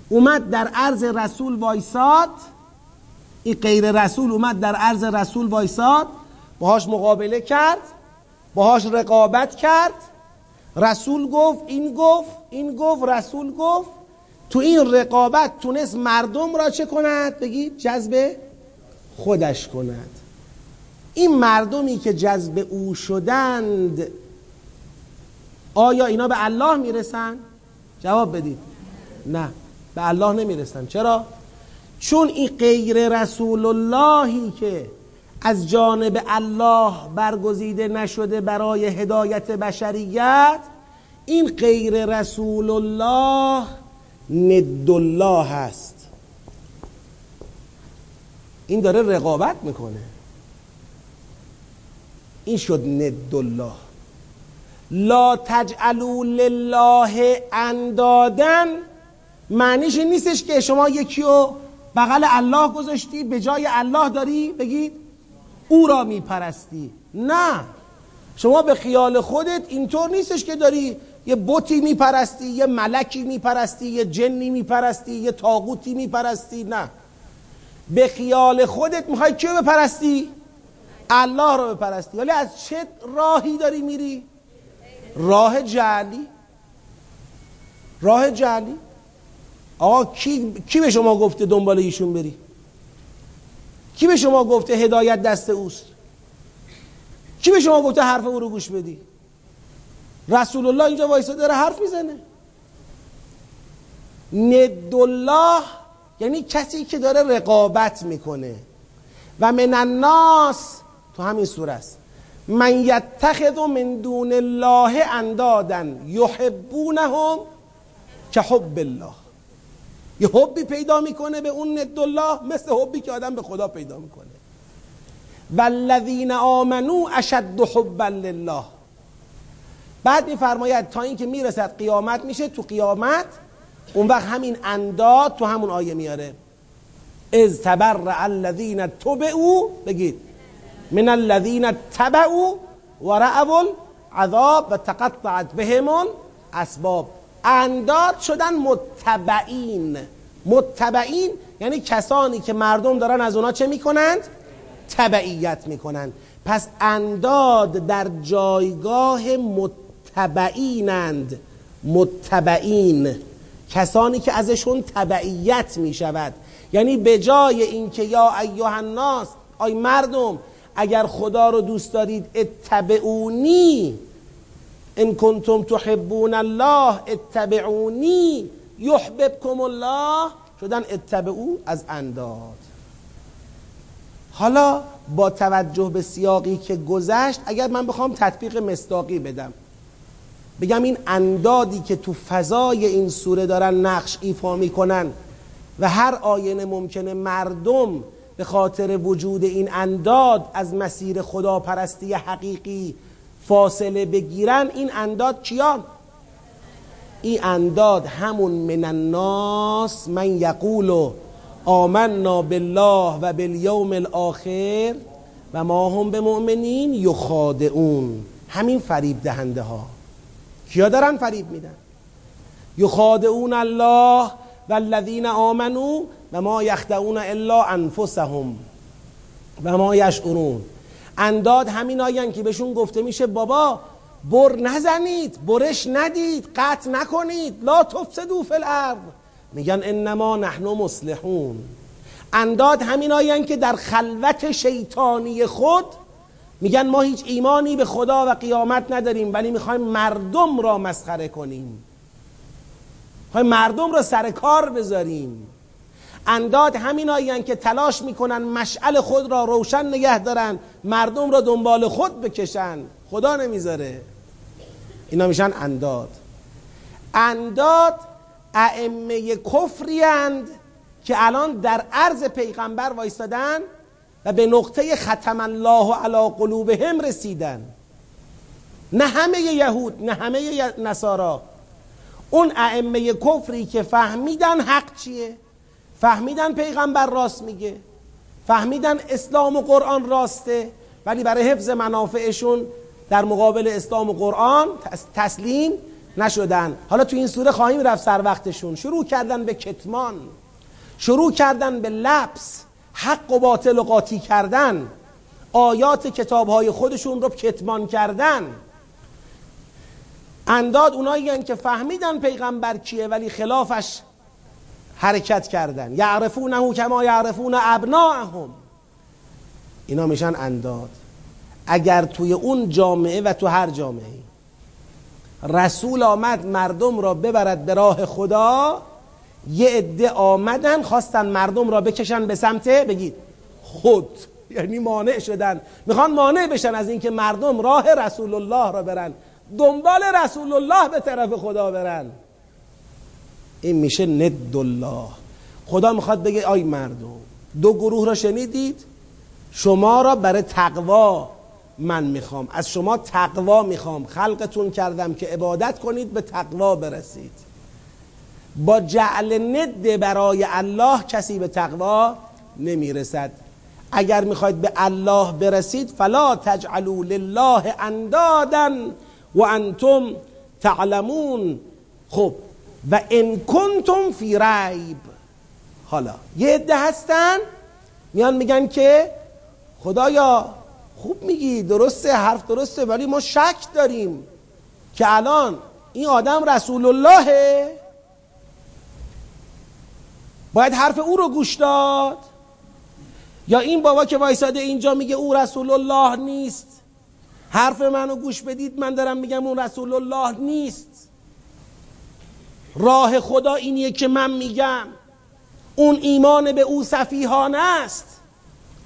اومد در عرض رسول وایساد. این غیر رسول اومد در عرض رسول وایساد. باهاش مقابله کرد. باهاش رقابت کرد. رسول گفت این گفت این گفت رسول گفت. تو این رقابت تونست مردم را چه کند؟ بگید جذب خودش کند. این مردمی که جذب او شدند آیا اینا به الله می‌رسن؟ جواب بدید. نه به الله نمی‌رسن. چرا؟ چون این غیر رسول اللهی که از جانب الله برگزیده نشده برای هدایت بشریت این غیر رسول الله ند الله هست. این داره رقابت می‌کنه. این شد ند الله لا تجعلوا لله اندادن معنیش نیستش که شما یکی رو بغل الله گذاشتی به جای الله داری بگید او را میپرستی. نه. شما به خیال خودت اینطور نیستش که داری یه بوتی میپرستی یه ملکی میپرستی یه جنی میپرستی یه تاغوتی میپرستی. نه. به خیال خودت می‌خوای کیو بپرستی؟ الله رو بپرستی. ولی از چه راهی داری میری؟ راه جعلی؟ راه جعلی؟ آقا کی, کی به شما گفته دنبال ایشون بری؟ کی به شما گفته هدایت دست اوست؟ کی به شما گفته حرف او رو گوش بدی؟ رسول الله اینجا وایسا داره حرف می‌زنه. ند الله یعنی کسی که داره رقابت می‌کنه. و من الناس تو همین سوره است. من یتخذ من دون الله اندادن یحبونهم که حب الله. یه حبی پیدا می‌کنه به اون ند الله مثل حبی که آدم به خدا پیدا می‌کنه. والذین آمنو اشد حبا لله. بعد میفرماید تا اینکه می‌رسد قیامت میشه تو قیامت اون وقت همین انداد تو همون آیه میاره. از تبرع الذین تبعوا بگید. من الذین تبعوا و العذاب و بهمون اسباب. انداد شدن متبعین. متبعین یعنی کسانی که مردم دارن از اونا چه می‌کنند؟ تبعیت می‌کنند. پس انداد در جایگاه متبعینند. متبعین. کسانی که ازشون تبعیت می‌شود. یعنی به جای اینکه یا ایها الناس آی مردم اگر خدا رو دوست دارید اتبعونی. ان کنتم تحبون الله اتبعونی. یحببکم الله. شدن اتبعو از انداد. حالا با توجه به سیاقی که گذشت اگر من بخوام تطبیق مصداقی بدم. بگم این اندادی که تو فضای این سوره دارن نقش ایفا می‌کنن و هر آینه ممکنه مردم به خاطر وجود این انداد از مسیر خداپرستی حقیقی فاصله بگیرن این انداد کیان این انداد همون من الناس من یقول آمنا بالله و بالیوم الاخر و ما هم به مؤمنین یخادعون. همین فریب دهنده ها کیا دارن فریب میدن؟ یخادعون الله والذین آمنو و ما یخدعون الا انفسهم و ما یشعرون. انداد همین آین که بهشون گفته میشه بابا بر نزنید برش ندید قطع نکنید لا تفسدو فی الارض. میگن انما نحن مصلحون. انداد همین آین که در خلوت شیطانی خود میگن ما هیچ ایمانی به خدا و قیامت نداریم ولی می‌خوایم مردم را مسخره کنیم. می‌خوایم مردم را سر کار بذاریم. انداد همین آین که تلاش می‌کنن مشعل خود را روشن نگه دارن مردم را دنبال خود بکشن. خدا نمی‌ذاره. اینا میشن انداد. انداد ائمه کفری اند که الان در عرض پیغمبر وایستادن و به نقطه ختم الله علی قلوبهم رسیدن. نه همه یهود نه همه نصارا. اون ائمه کفری که فهمیدن حق چیه؟ فهمیدن پیغمبر راست میگه. فهمیدن اسلام و قرآن راسته ولی برای حفظ منافعشون در مقابل اسلام و قرآن تسلیم نشدن. حالا تو این سوره خواهیم رفت سر وقتشون. شروع کردن به کتمان. شروع کردن به لبس. حق و باطل و قاطی کردن. آیات کتاب های خودشون رو کتمان کردن. انداد اونایی که فهمیدن پیغمبر کیه ولی خلافش حرکت کردن. یعرفونه کما یعرفون ابناهم اینا میشن انداد. اگر توی اون جامعه و تو هر جامعه رسول آمد مردم را ببرد به راه خدا یه عده آمدن خواستن مردم را بکشن به سمت بگید خود. یعنی مانع شدن. می‌خوان مانع بشن از اینکه مردم راه رسول الله را برن. دنبال رسول الله به طرف خدا برن. این میشه ند الله خدا می‌خواد بگه آی مردم دو گروه را شنیدید؟ شما را برای تقوا من می‌خوام. از شما تقوا می‌خوام. خلقتون کردم که عبادت کنید به تقوا برسید. با جعل ند برای الله کسی به تقوا نمی‌رسد. اگر می‌خواید به الله برسید فلا تجعلوا لله اندادا و انتم تعلمون. خب و ان کنتم فی ریب حالا یه عده هستن میان میگن که خدایا خوب میگی درسته حرف درسته ولی ما شک داریم که الان این آدم رسول اللهه. باید حرف او رو گوش داد. یا این بابا که وایساده اینجا میگه او رسول الله نیست. حرف منو گوش بدید من دارم میگم اون رسول الله نیست. راه خدا اینیه که من میگم. اون ایمان به او صفیحانه است.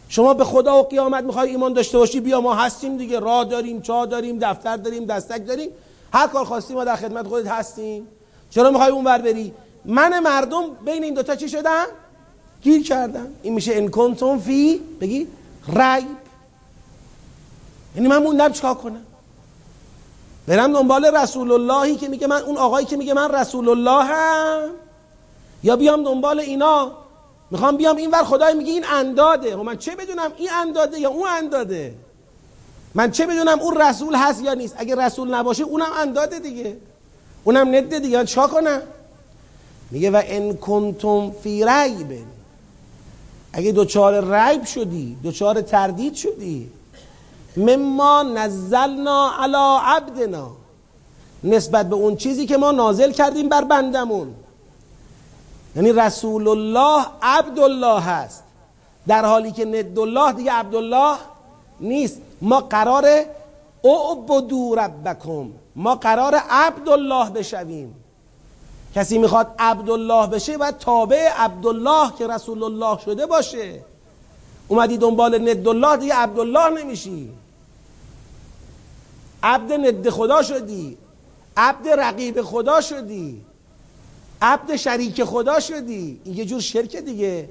شما به خدا و قیامت می‌خوای ایمان داشته باشی بیا ما هستیم دیگه. راه داریم چا داریم دفتر داریم دستک داریم. هر کار خواستیم ما در خدمت خودت هستیم. چرا می‌خوای اون ور بری؟ من مردم بین این دوتا چی شدن؟ گیر کردن. این میشه ان کنتم فی بگی ریب یعنی من موندم چیکار کنم؟ برم دنبال رسول اللهی که میگه من اون آقایی که میگه من رسول الله هم یا بیام دنبال اینا. می‌خوام بیام این ور خدای میگه این انداده. و من چه بدونم این انداده یا اون انداده؟ من چه بدونم اون رسول هست یا نیست؟ اگه رسول نباشه اونم انداده دیگه. اونم نده دیگه. چا کنم؟ میگه و ان کنتم فی ریب. اگه دوچار ریب شدی دوچار تردید شدی مما نزلنا علی عبدنا. نسبت به اون چیزی که ما نازل کردیم بر بندمون. یعنی رسول الله عبدالله هست. در حالی که ند الله دیگه عبدالله نیست. ما قرار اعبدو ربکم. ما قرار عبدالله بشویم. کسی می‌خواد عبدالله بشه و تابع عبدالله که رسول الله شده باشه. اومدی دنبال ند الله دیگه عبدالله نمیشی. عبد ند خدا شدی. عبد رقیب خدا شدی. عبد شریک خدا شدی. این یه جور شرک دیگه.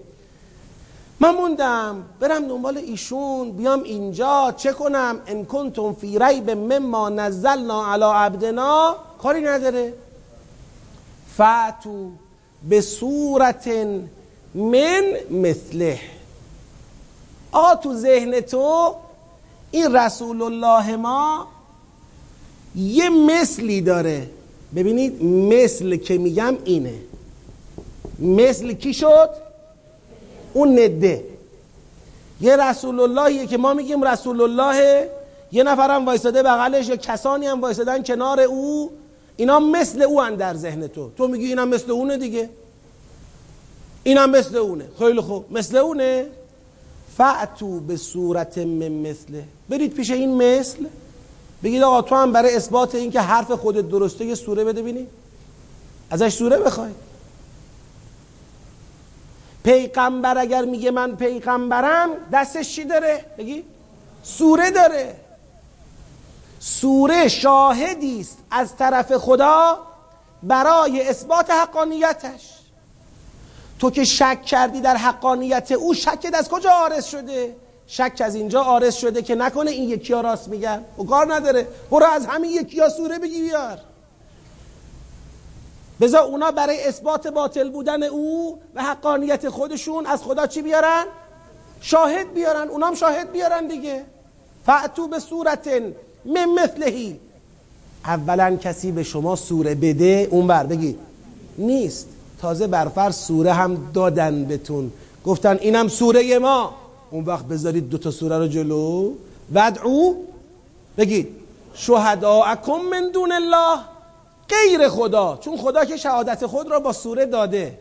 من موندم برم دنبال ایشون بیام اینجا چه کنم؟ ان کنتم فی ریب مما نزلنا علی عبدنا. کاری نداره. فاتو به صورت من مثله. آ تو ذهن تو این رسول الله ما یه مثلی داره. ببینید مثل که میگم اینه. مثل کی شد؟ اون نده. یه رسول اللهیه که ما میگیم رسول الله یه نفرم وایساده بغلش یا کسانی هم وایسادن کنار او. اینا مثل او هن در ذهن تو. تو میگی اینم مثل اونه دیگه؟ اینم مثل اونه. خیلی خوب. مثل اونه؟ فعتو به صورت من مثله. برید پیش این مثل. بگید آقا تو هم برای اثبات این که حرف خودت درسته یه سوره بده بینی. ازش سوره بخوای. پیغمبر اگر میگه من پیغمبرم دستش چی داره؟ بگی؟ سوره داره. سوره شاهدی است از طرف خدا برای اثبات حقانیتش. تو که شک کردی در حقانیت او شکت از کجا آرز شده؟ شک از اینجا آرز شده که نکنه این یکی ها راست میگن. و کار نداره. برو از همین یکی ها سوره بگی بیار. بذار اونا برای اثبات باطل بودن او و حقانیت خودشون از خدا چی بیارن؟ شاهد بیارن. اونام شاهد بیارن دیگه. فعتو به صورت من مثلهی اولا کسی به شما سوره بده اون بر بگید. نیست. تازه برفر سوره هم دادن بتون گفتن اینم سوره ما. اون وقت بذارید دوتا سوره رو جلو. ودعو بگید شهداءکم من دون الله. غیر خدا. چون خدا که شهادت خود را با سوره داده.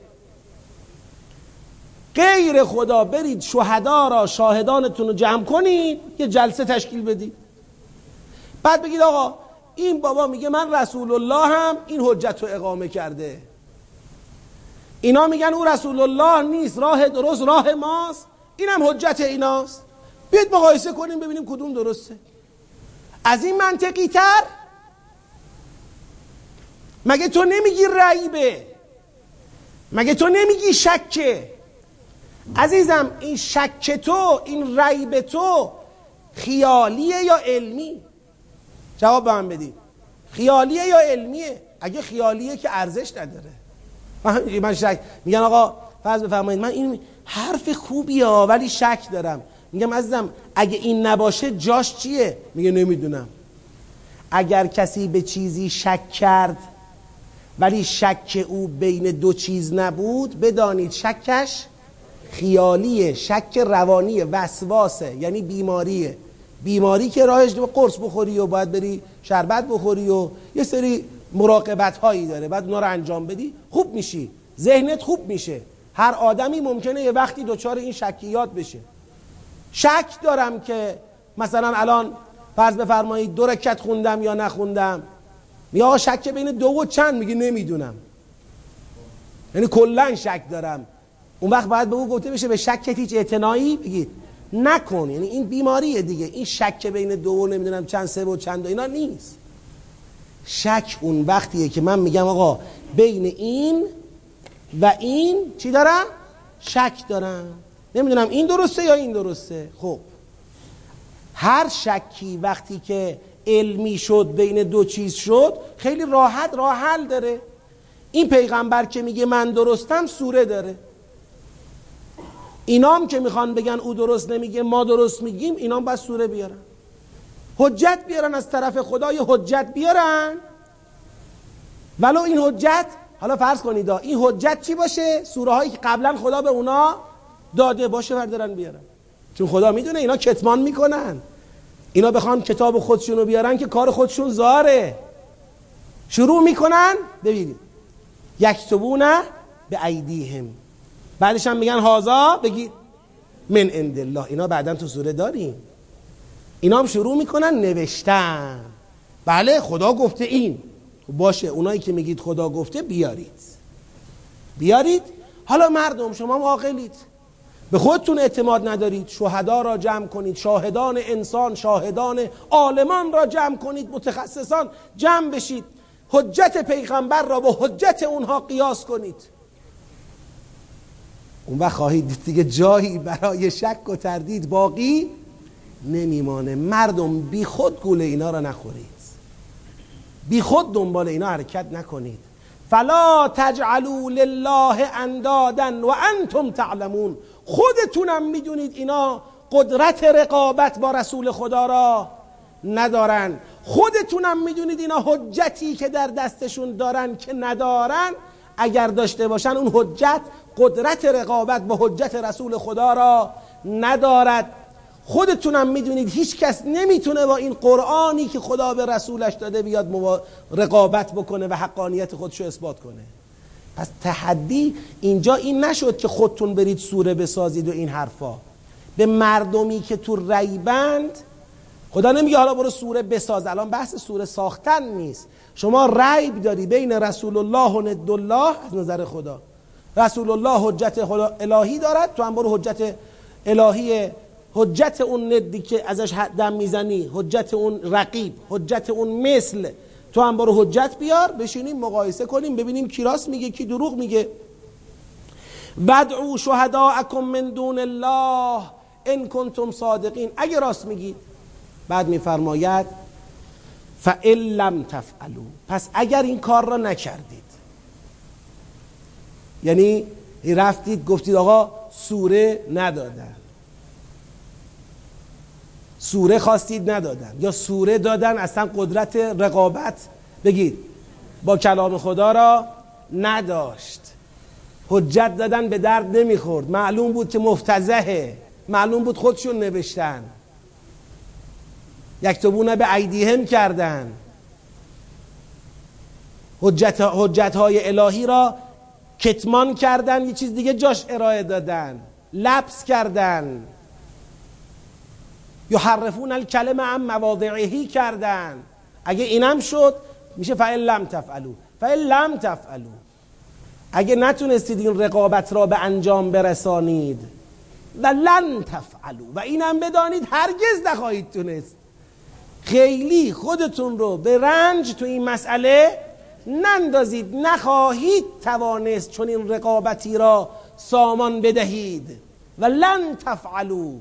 غیر خدا برید شهدا را شاهدانتون رو جمع کنید یه جلسه تشکیل بدید. بعد بگید آقا این بابا میگه من رسول الله هم این حجت رو اقامه کرده. اینا میگن او رسول الله نیست راه درست راه ماست. اینم حجت ایناست. بیاید مقایسه کنیم ببینیم کدوم درسته. از این منطقی تر مگه تو نمیگی رعیبه؟ مگه تو نمیگی شکه؟ عزیزم این شک تو این رعیب تو خیالیه یا علمی؟ جواب به من بدید. خیالیه یا علمیه؟ اگه خیالیه که ارزش نداره. من شک میگن آقا فرض بفرمایید من این حرف خوبیه ولی شک دارم. میگم عزیزم اگه این نباشه جاش چیه؟ میگه نمی‌دونم. اگر کسی به چیزی شک کرد ولی شک او بین دو چیز نبود بدانید شکش خیالیه شک روانی وسواسه یعنی بیماریه. بیماری که راهش قرص بخوری و باید بری شربت بخوری و یه سری مراقبت هایی داره. بعد اونا رو انجام بدی خوب میشی. ذهنت خوب میشه. هر آدمی ممکنه یه وقتی دچار این شکیات بشه. شک دارم که مثلا الان فرض بفرمایید دو رکت خوندم یا نخوندم. یا شک بین دو و چند؟ میگه نمی‌دونم. یعنی کلا شک دارم. اون وقت باید به او گفته بشه به شکت هیچ اعتنایی؟ بگید نکن. یعنی این بیماریه دیگه. این شک بین دو و نمی‌دونم چند سه و چند و اینا نیست. شک اون وقتیه که من میگم آقا بین این و این چی دارم؟ شک دارم. نمی‌دونم این درسته یا این درسته. خب. هر شکی وقتی که علمی شد بین دو چیز شد خیلی راحت راه حل داره. این پیغمبر که میگه من درستم سوره داره. اینام که می‌خوان بگن او درست نمیگه ما درست میگیم اینام باید سوره بیارن. حجت بیارن از طرف خدا یه حجت بیارن؟ ولو این حجت حالا فرض کنید این حجت چی باشه؟ سوره هایی که قبلا خدا به اونا داده باشه بردارن بیارن. چون خدا می‌دونه اینا کتمان می‌کنن. اینا بخوان کتاب خودشونو بیارن که کار خودشون زاره. شروع می‌کنن ببینید. یکتبونه به ایدیهم. بعدش هم میگن هازا بگید من عند الله. اینا بعدا تو سوره داریم. اینا هم شروع می‌کنن نوشتن. بله خدا گفته این. باشه اونایی که میگید خدا گفته بیارید. بیارید؟ حالا مردم شما عاقلید. به خودتون اعتماد ندارید. شهدا را جمع کنید. شاهدان انسان شاهدان عالمان را جمع کنید. متخصصان جمع بشید. حجت پیغمبر را با حجت اونها قیاس کنید. اون وقت خواهید دیگه جایی برای شک و تردید باقی نمیمانه. مردم بی خود گول اینا را نخورید. بی خود دنبال اینا حرکت نکنید. فلا تجعلوا لله اندادا و انتم تعلمون. خودتونم می‌دونید اینا قدرت رقابت با رسول خدا را ندارن. خودتونم می‌دونید اینا حجتی که در دستشون دارن که ندارن. اگر داشته باشن اون حجت قدرت رقابت با حجت رسول خدا را ندارد. خودتونم می‌دونید هیچ کس نمی‌تونه با این قرآنی که خدا به رسولش داده بیاد رقابت بکنه و حقانیت خودشو اثبات کنه. پس تحدی اینجا این نشد که خودتون برید سوره بسازید و این حرفا. به مردمی که تو ریبند خدا نمیگه حالا برو سوره بساز. الان بحث سوره ساختن نیست. شما ریب داری بین رسول الله و ند الله از نظر خدا. رسول الله حجت الهی دارد تو هم برو حجت الهی حجت اون ندی که ازش دم می‌زنی حجت اون رقیب حجت اون مثل. تو هم برو حجت بیار بشینیم مقایسه کنیم ببینیم کی راست میگه کی دروغ میگه. بدعو شهداءکم من دون الله ان کنتم صادقین. اگه راست میگید بعد میفرماید فئن لم تفعلوا. پس اگر این کار را نکردید یعنی رفتید گفتید آقا سوره ندادن سوره خواستید ندادن. یا سوره دادن اصلا قدرت رقابت. بگید با کلام خدا را نداشت. حجت دادن به درد نمی‌خورد. معلوم بود که مفتزهه. معلوم بود خودشون نوشتن. یکتبونه به ایدیهم کردن. حجت, حجت های الهی را کتمان کردن. یه چیز دیگه جاش ارائه دادن. لبس کردن. یحرفون الکلمه عن مواضعهی کردن. اگه اینم شد میشه فعل لم تفعلو فعل لم تفعلو اگه نتونستید این رقابت را به انجام برسانید و لن تفعلو و اینم بدانید هرگز نخواهید تونست. خیلی خودتون رو به رنج تو این مسئله نندازید. نخواهید توانست چون این رقابتی را سامان بدهید. و لن تفعلو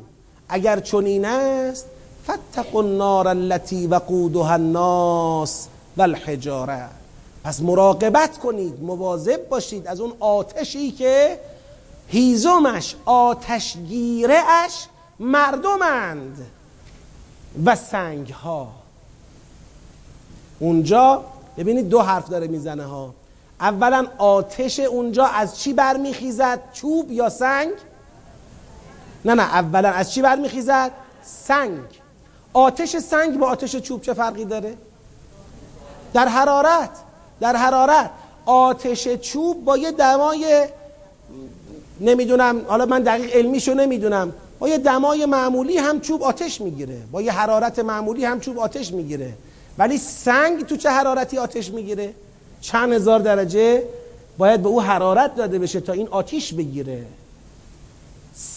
اگر چنین است فتقوا النار التي وقودها الناس والحجاره پس مراقبت کنید مواظب باشید از اون آتشی که هیزمش آتشگیره اش مردمند و سنگ ها اونجا ببینید دو حرف داره می‌زنه ها. اولا آتش اونجا از چی برمیخیزد؟ چوب یا سنگ؟ نه نه اولا از چی برمیخیزد؟ سنگ. آتش سنگ با آتش چوب چه فرقی داره؟ در حرارت در حرارت. آتش چوب با یه دمای نمی‌دونم حالا من دقیق علمیشو نمی‌دونم. با یه دمای معمولی هم چوب آتش می‌گیره. با یه حرارت معمولی هم چوب آتش می‌گیره. ولی سنگ تو چه حرارتی آتش می‌گیره؟ چند هزار درجه. باید به او حرارت داده بشه تا این آتیش بگیره.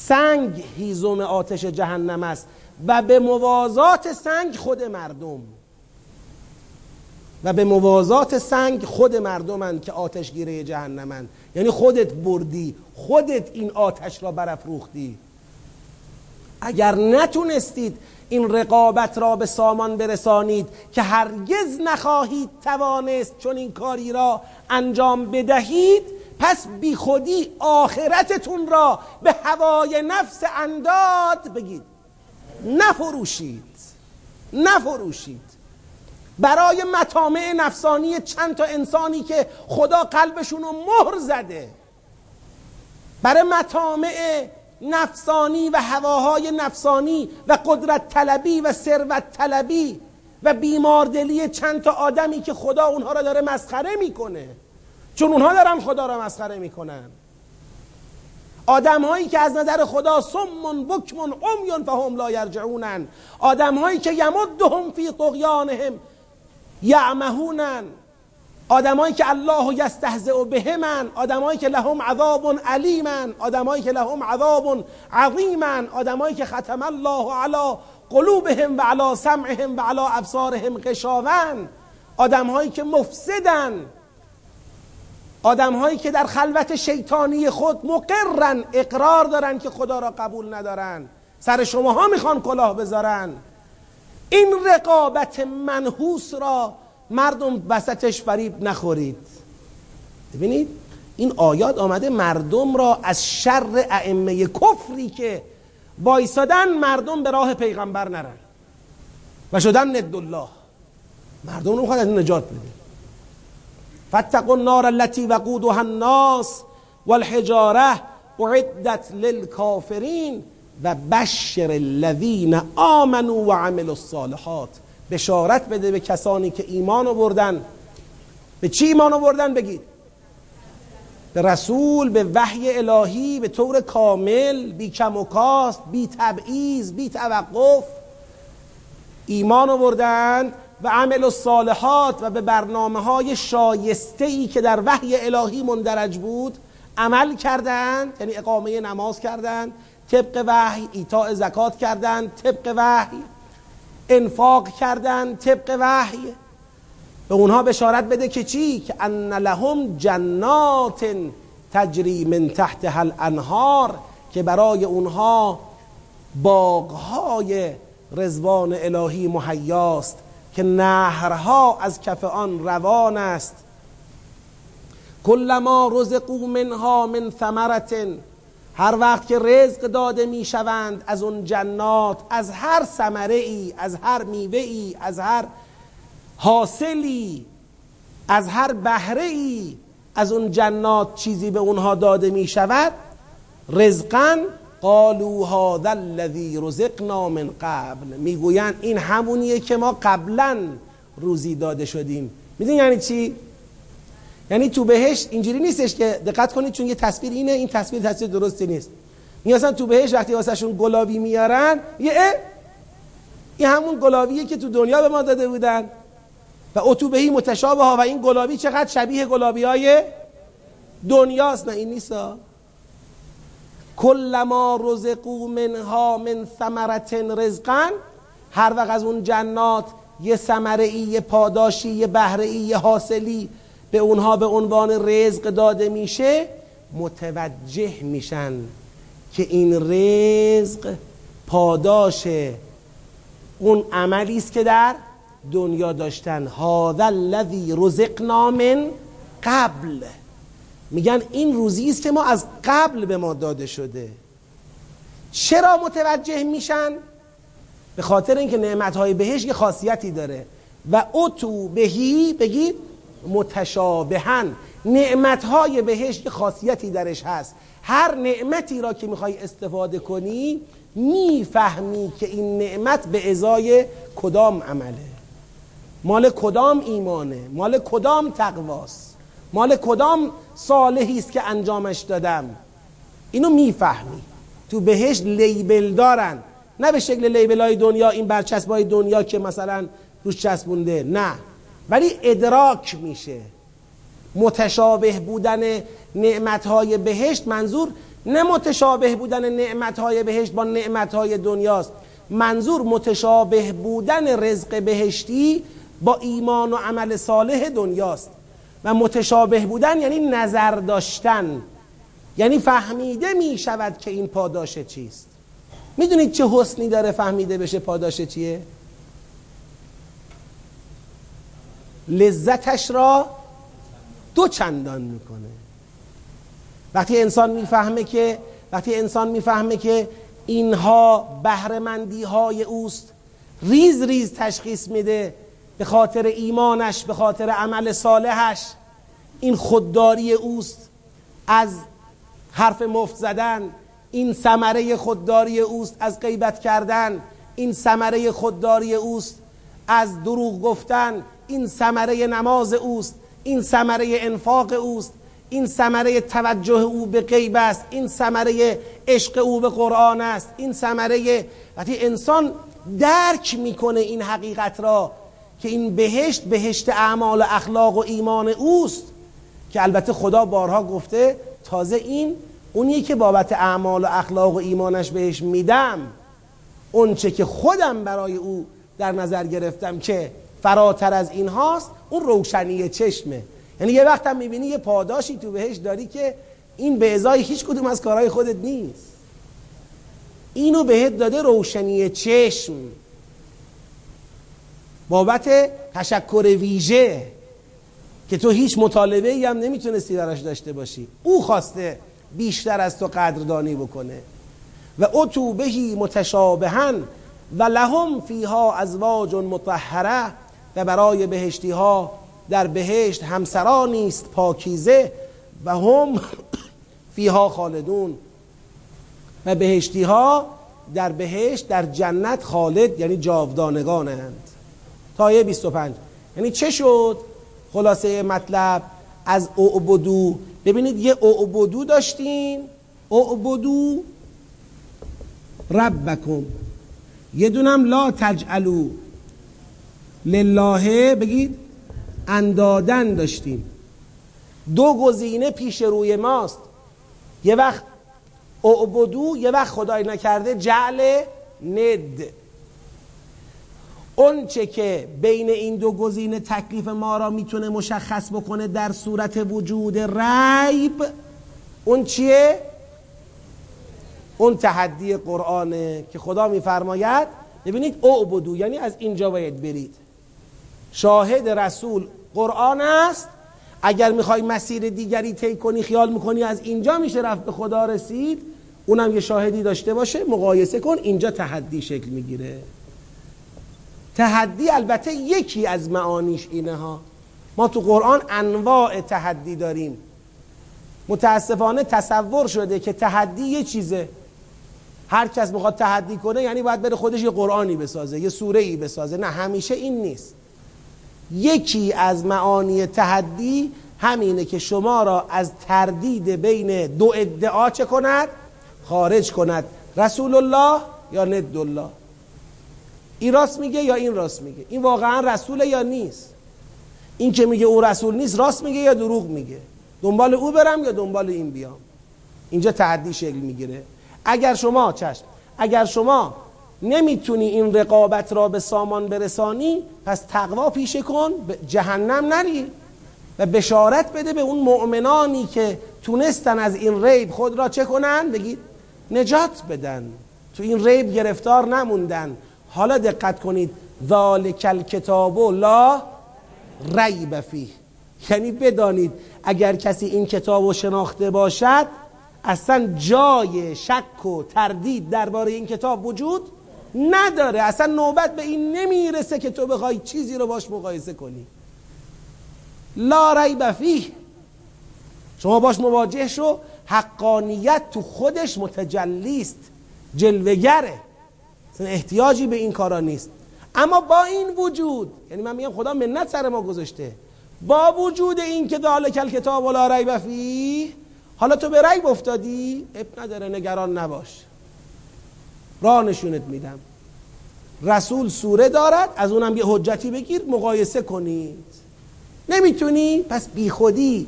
سنگ هیزم آتش جهنم است و به موازات سنگ خود مردم. و به موازات سنگ خود مردمند که آتشگیره جهنمند. یعنی خودت بردی خودت این آتش را برافروختی. اگر نتونستید این رقابت را به سامان برسانید که هرگز نخواهید توانست چون این کاری را انجام بدهید پس بی خودی آخرتتون را به هوای نفس انداد بگید. نفروشید. نفروشید. برای مطامع نفسانی چند تا انسانی که خدا قلبشون رو مهر زده برای مطامع نفسانی و هواهای نفسانی و قدرت طلبی و ثروت طلبی و بیماردلی چند تا آدمی که خدا اونها را داره مسخره می‌کنه. چون اونها دارن خدا را مسخره می‌کنن. آدم هایی که از نظر خدا سمون بکمون عمیون فهم لا یرجعونن. آدم هایی که یمدهم فی طغیانهم یعمهونن. آدمایی که الله یستهزئ بهمن. آدمایی که لهم عذاب علیمن آدمایی که لهم عذاب عظیمن. آدمایی که ختم الله علی قلوبهم و علی سمعهم و علی ابصارهم غشاون آدمهایی که مفسدن. آدمهایی که در خلوت شیطانی خود مقرن اقرار دارن که خدا را قبول ندارن. سر شماها می‌خوان کلاه بذارن. این رقابت منحوس را مردم وسطش فریب نخورید. ببینید این آیات آمده مردم را از شر ائمه کفری که وایسادن مردم به راه پیغمبر نرن و شدن ند الله مردم رو می‌خواد از نجات بده. فاتقوا النار التي وقودها الناس والحجاره اعدت للكافرین و بشر الذین آمنوا و عملوا الصالحات. بشارت بده به کسانی که ایمان آوردن. به چی ایمان آوردن بگید؟ به رسول به وحی الهی به طور کامل بی کم و کاست بی تبعیض بی توقف. ایمان آوردن و عمل الصالحات و به برنامه های شایسته ای که در وحی الهی مندرج بود عمل کردند یعنی اقامه نماز کردند طبق وحی ایتاء زکات کردند طبق وحی انفاق کردن طبق وحی. به اونها بشارت بده که چی؟ که ان لهم جنات تجری من تحت هل انهار که برای اونها باغهای رزوان الهی مهیاست. که نهرها از کف آن روان است. کلما رزقو منها من ثمرت هر وقت که رزق داده می شوند از اون جنات از هر ثمره ای از هر میوه ای از هر حاصلی از هر بهره ای از اون جنات چیزی به اونها داده می شود رزقا قالوا هذا الذي رزقنا من قبل. می‌گویند این همونیه که ما قبلا روزی داده شدیم. می‌دونی یعنی چی؟ یعنی تو بهشت اینجوری نیستش که دقت کنید چون یه تصویر اینه این تصویر تصویر درستی نیست. میاسن تو بهشت وقتی واسهشون گلابی میارن یه اه! این همون گلابیه که تو دنیا به ما داده بودن. و اتوبهی متشابه ها و این گلابی چقدر شبیه گلابی های دنیاست. نه این نیستا کلما رزقو منها من ثمرت رزقا هر وقت از اون جنات یه ثمره ای یه پاداشی یه بهره ای یه حاصلی به اونها به عنوان رزق داده میشه متوجه میشن که این رزق پاداش اون عملی است که در دنیا داشتن. هذا الذی رزقنا من قبل. میگن این روزی است که ما از قبل به ما داده شده. چرا متوجه میشن؟ به خاطر اینکه نعمتهای بهش یه خاصیتی داره. و اتو بهی بگید متشابهن. نعمتهای بهشت خاصیتی درش هست. هر نعمتی را که می‌خوای استفاده کنی می‌فهمی که این نعمت به ازای کدام عمله. مال کدام ایمانه؟ مال کدام تقواست؟ مال کدام صالحی است که انجامش دادم؟ اینو می‌فهمی. تو بهش لیبل دارن. نه به شکل لیبل های دنیا این برچسب های دنیا که مثلا روش چسبونده. نه. ولی ادراک میشه. متشابه بودن نعمت های بهشت منظور نه متشابه بودن نعمت های بهشت با نعمت های دنیاست. منظور متشابه بودن رزق بهشتی با ایمان و عمل صالح دنیاست. و متشابه بودن یعنی نظر داشتن. یعنی فهمیده می شود که این پاداش چیست. می‌دونید چه حسنی داره فهمیده بشه پاداش چیه؟ لذتش را دو چندان می‌کنه. وقتی انسان می‌فهمه که وقتی انسان می‌فهمه که اینها بهرهمندی های اوست ریز ریز تشخیص میده به خاطر ایمانش به خاطر عمل صالحش. این خودداری اوست. از حرف مفت زدن این ثمره خودداری اوست از غیبت کردن این ثمره خودداری اوست از دروغ گفتن این ثمره نماز اوست این ثمره انفاق اوست این ثمره توجه او به غیب است این ثمره عشق او به قرآن است این ثمره وقتی انسان درک می‌کنه این حقیقت را که این بهشت بهشت اعمال و اخلاق و ایمان اوست. که البته خدا بارها گفته تازه این اونی که بابت اعمال و اخلاق و ایمانش بهش میدم اونچه که خودم برای او در نظر گرفتم که فراتر از این هاست اون روشنی چشمه. یعنی یه وقت هم می‌بینی یه پاداشی تو بهش داری که این به ازای هیچ کدوم از کارهای خودت نیست. اینو بهت داده روشنی چشم. بابت تشکر ویژه. که تو هیچ مطالبه ای هم نمی‌تونستی براش داشته باشی. او خواسته بیشتر از تو قدردانی بکنه. و اتو بهی متشابهن و لهم فیها ازواج مطهره و برای بهشتی ها در بهشت همسرانی است پاکیزه و هم فیها خالدون. و بهشتی ها در بهشت در جنت خالد یعنی جاودانگانند. تایه 25 یعنی چه شد؟ خلاصه مطلب از اعبدو. ببینید یه اعبدو داشتیم. اعبدو ربکم. یه دونم لا تجعلو. لله بگید اندادن داشتیم. دو گزینه پیش روی ماست. یه وقت اعبدو یه وقت خدای نکرده جعل ند. اون چه که بین این دو گزینه تکلیف ما را می‌تونه مشخص بکنه در صورت وجود ریب اون چیه؟ اون تحدی قرآنه که خدا میفرماید. ببینید اعبدو یعنی از اینجا باید برید. شاهد رسول قرآن است. اگر می‌خوای مسیر دیگری طی کنی خیال می‌کنی از اینجا میشه رفت به خدا رسید اونم یه شاهدی داشته باشه مقایسه کن اینجا تحدی شکل می‌گیره. تحدی البته یکی از معانیش اینه ها. ما تو قرآن انواع تحدی داریم. متاسفانه تصور شده که تحدی یه چیزه. هر کس می‌خواد تحدی کنه یعنی باید بره خودش یه قرآنی بسازه یه سوره ای بسازه. نه همیشه این نیست. یکی از معانی تحدی همینه که شما را از تردید بین دو ادعا چه کند؟ خارج کند. رسول الله یا ند الله؟ این راست میگه یا این راست میگه؟ این واقعا رسوله یا نیست؟ این که میگه او رسول نیست راست میگه یا دروغ میگه؟ دنبال او برم یا دنبال این بیام؟ اینجا تعدی شکل می‌گیره. اگر شما چشم اگر شما نمی‌تونی این رقابت را به سامان برسانی پس تقوا پیشه کن به جهنم نری و بشارت بده به اون مؤمنانی که تونستن از این ریب خود را چه کنن؟ بگید نجات بدن. تو این ریب گرفتار نموندن. حالا دقت کنید. ذالک الکتاب لا ریب فیه. یعنی بدانید اگر کسی این کتاب رو شناخته باشد اصلا جای شک و تردید درباره این کتاب وجود نداره. اصلا نوبت به این نمی‌رسه که تو بخوای چیزی رو باش مقایسه کنی. لا ریب فیه. شما باش مواجه شو. حقانیت تو خودش متجلیست جلوگره احتیاجی به این کارا نیست. اما با این وجود یعنی من میگم خدا منت سر ما گذاشته. با وجود این که دال کل کتاب ولا ریب فی حالا تو به ریب افتادی اب نداره نگران نباش. راه نشونت میدم. رسول سوره دارد از اونم یه حجتی بگیر مقایسه کنید. نمی‌تونی؟ پس بیخودی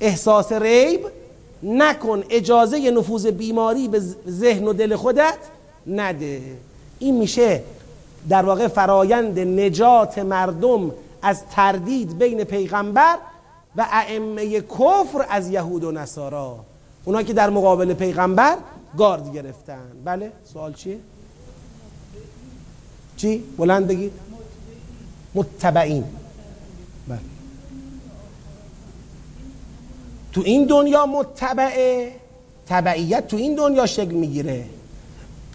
احساس ریب نکن اجازه نفوذ بیماری به ذهن و دل خودت نده. این میشه در واقع فرایند نجات مردم از تردید بین پیغمبر و ائمه کفر از یهود و نصارا. اونا که در مقابل پیغمبر گارد گرفتن. بله سوال چیه؟ چی؟ بلند بگید. متبعین. بله. تو این دنیا متبعه تبعیت تو این دنیا شکل می‌گیره.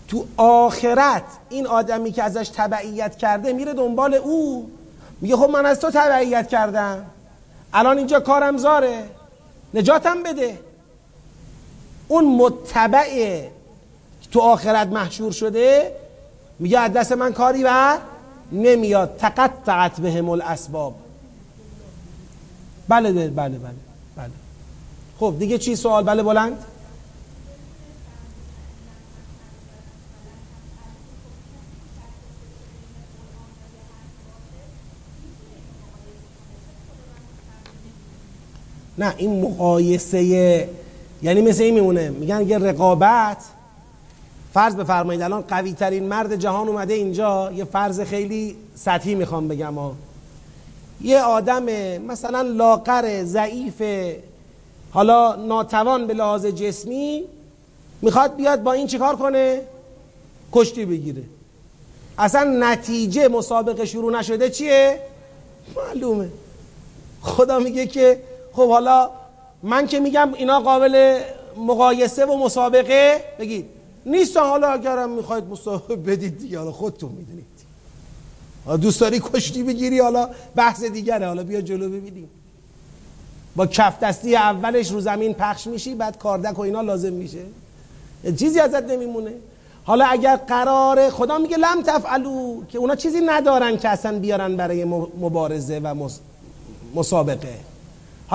تو آخرت این آدمی که ازش تبعیت کرده میره دنبال او. میگه خب من از تو تبعیت کردم. الان اینجا کارم زاره. نجاتم بده. اون متبع تو آخرت محشور شده میگه از دست من کاری بر نمیاد. تقطعت بهم الاسباب. بله بله بله بله. خب دیگه چی سوال؟ بله بلند. نه این مقایسه یعنی مثل این میمونه. میگن یه رقابت. فرض بفرمایید الان قوی ترین مرد جهان اومده اینجا. یه فرض خیلی سطحی می‌خوام بگم ها. یه آدم مثلا لاغر ضعیف حالا ناتوان به لحاظ جسمی می‌خواد بیاد با این چیکار کنه؟ کشتی بگیره. اصلا نتیجه مسابقه شروع نشده چیه؟ معلومه. خدا میگه که خب حالا من که میگم اینا قابل مقایسه و مسابقه بگید. نیست حالا اگرم می‌خواید مسابقه بدید دیگه حالا خودتون می‌دونید. دوست داری کشتی بگیری حالا بحث دیگره. حالا بیا جلو ببینیم. با کف دستی اولش رو زمین پخش میشی بعد کاردک و اینا لازم میشه. چیزی ازت نمیمونه. حالا اگر قراره خدا میگه لم تفعلو که اونا چیزی ندارن که اصلا بیارن برای مبارزه و مسابقه.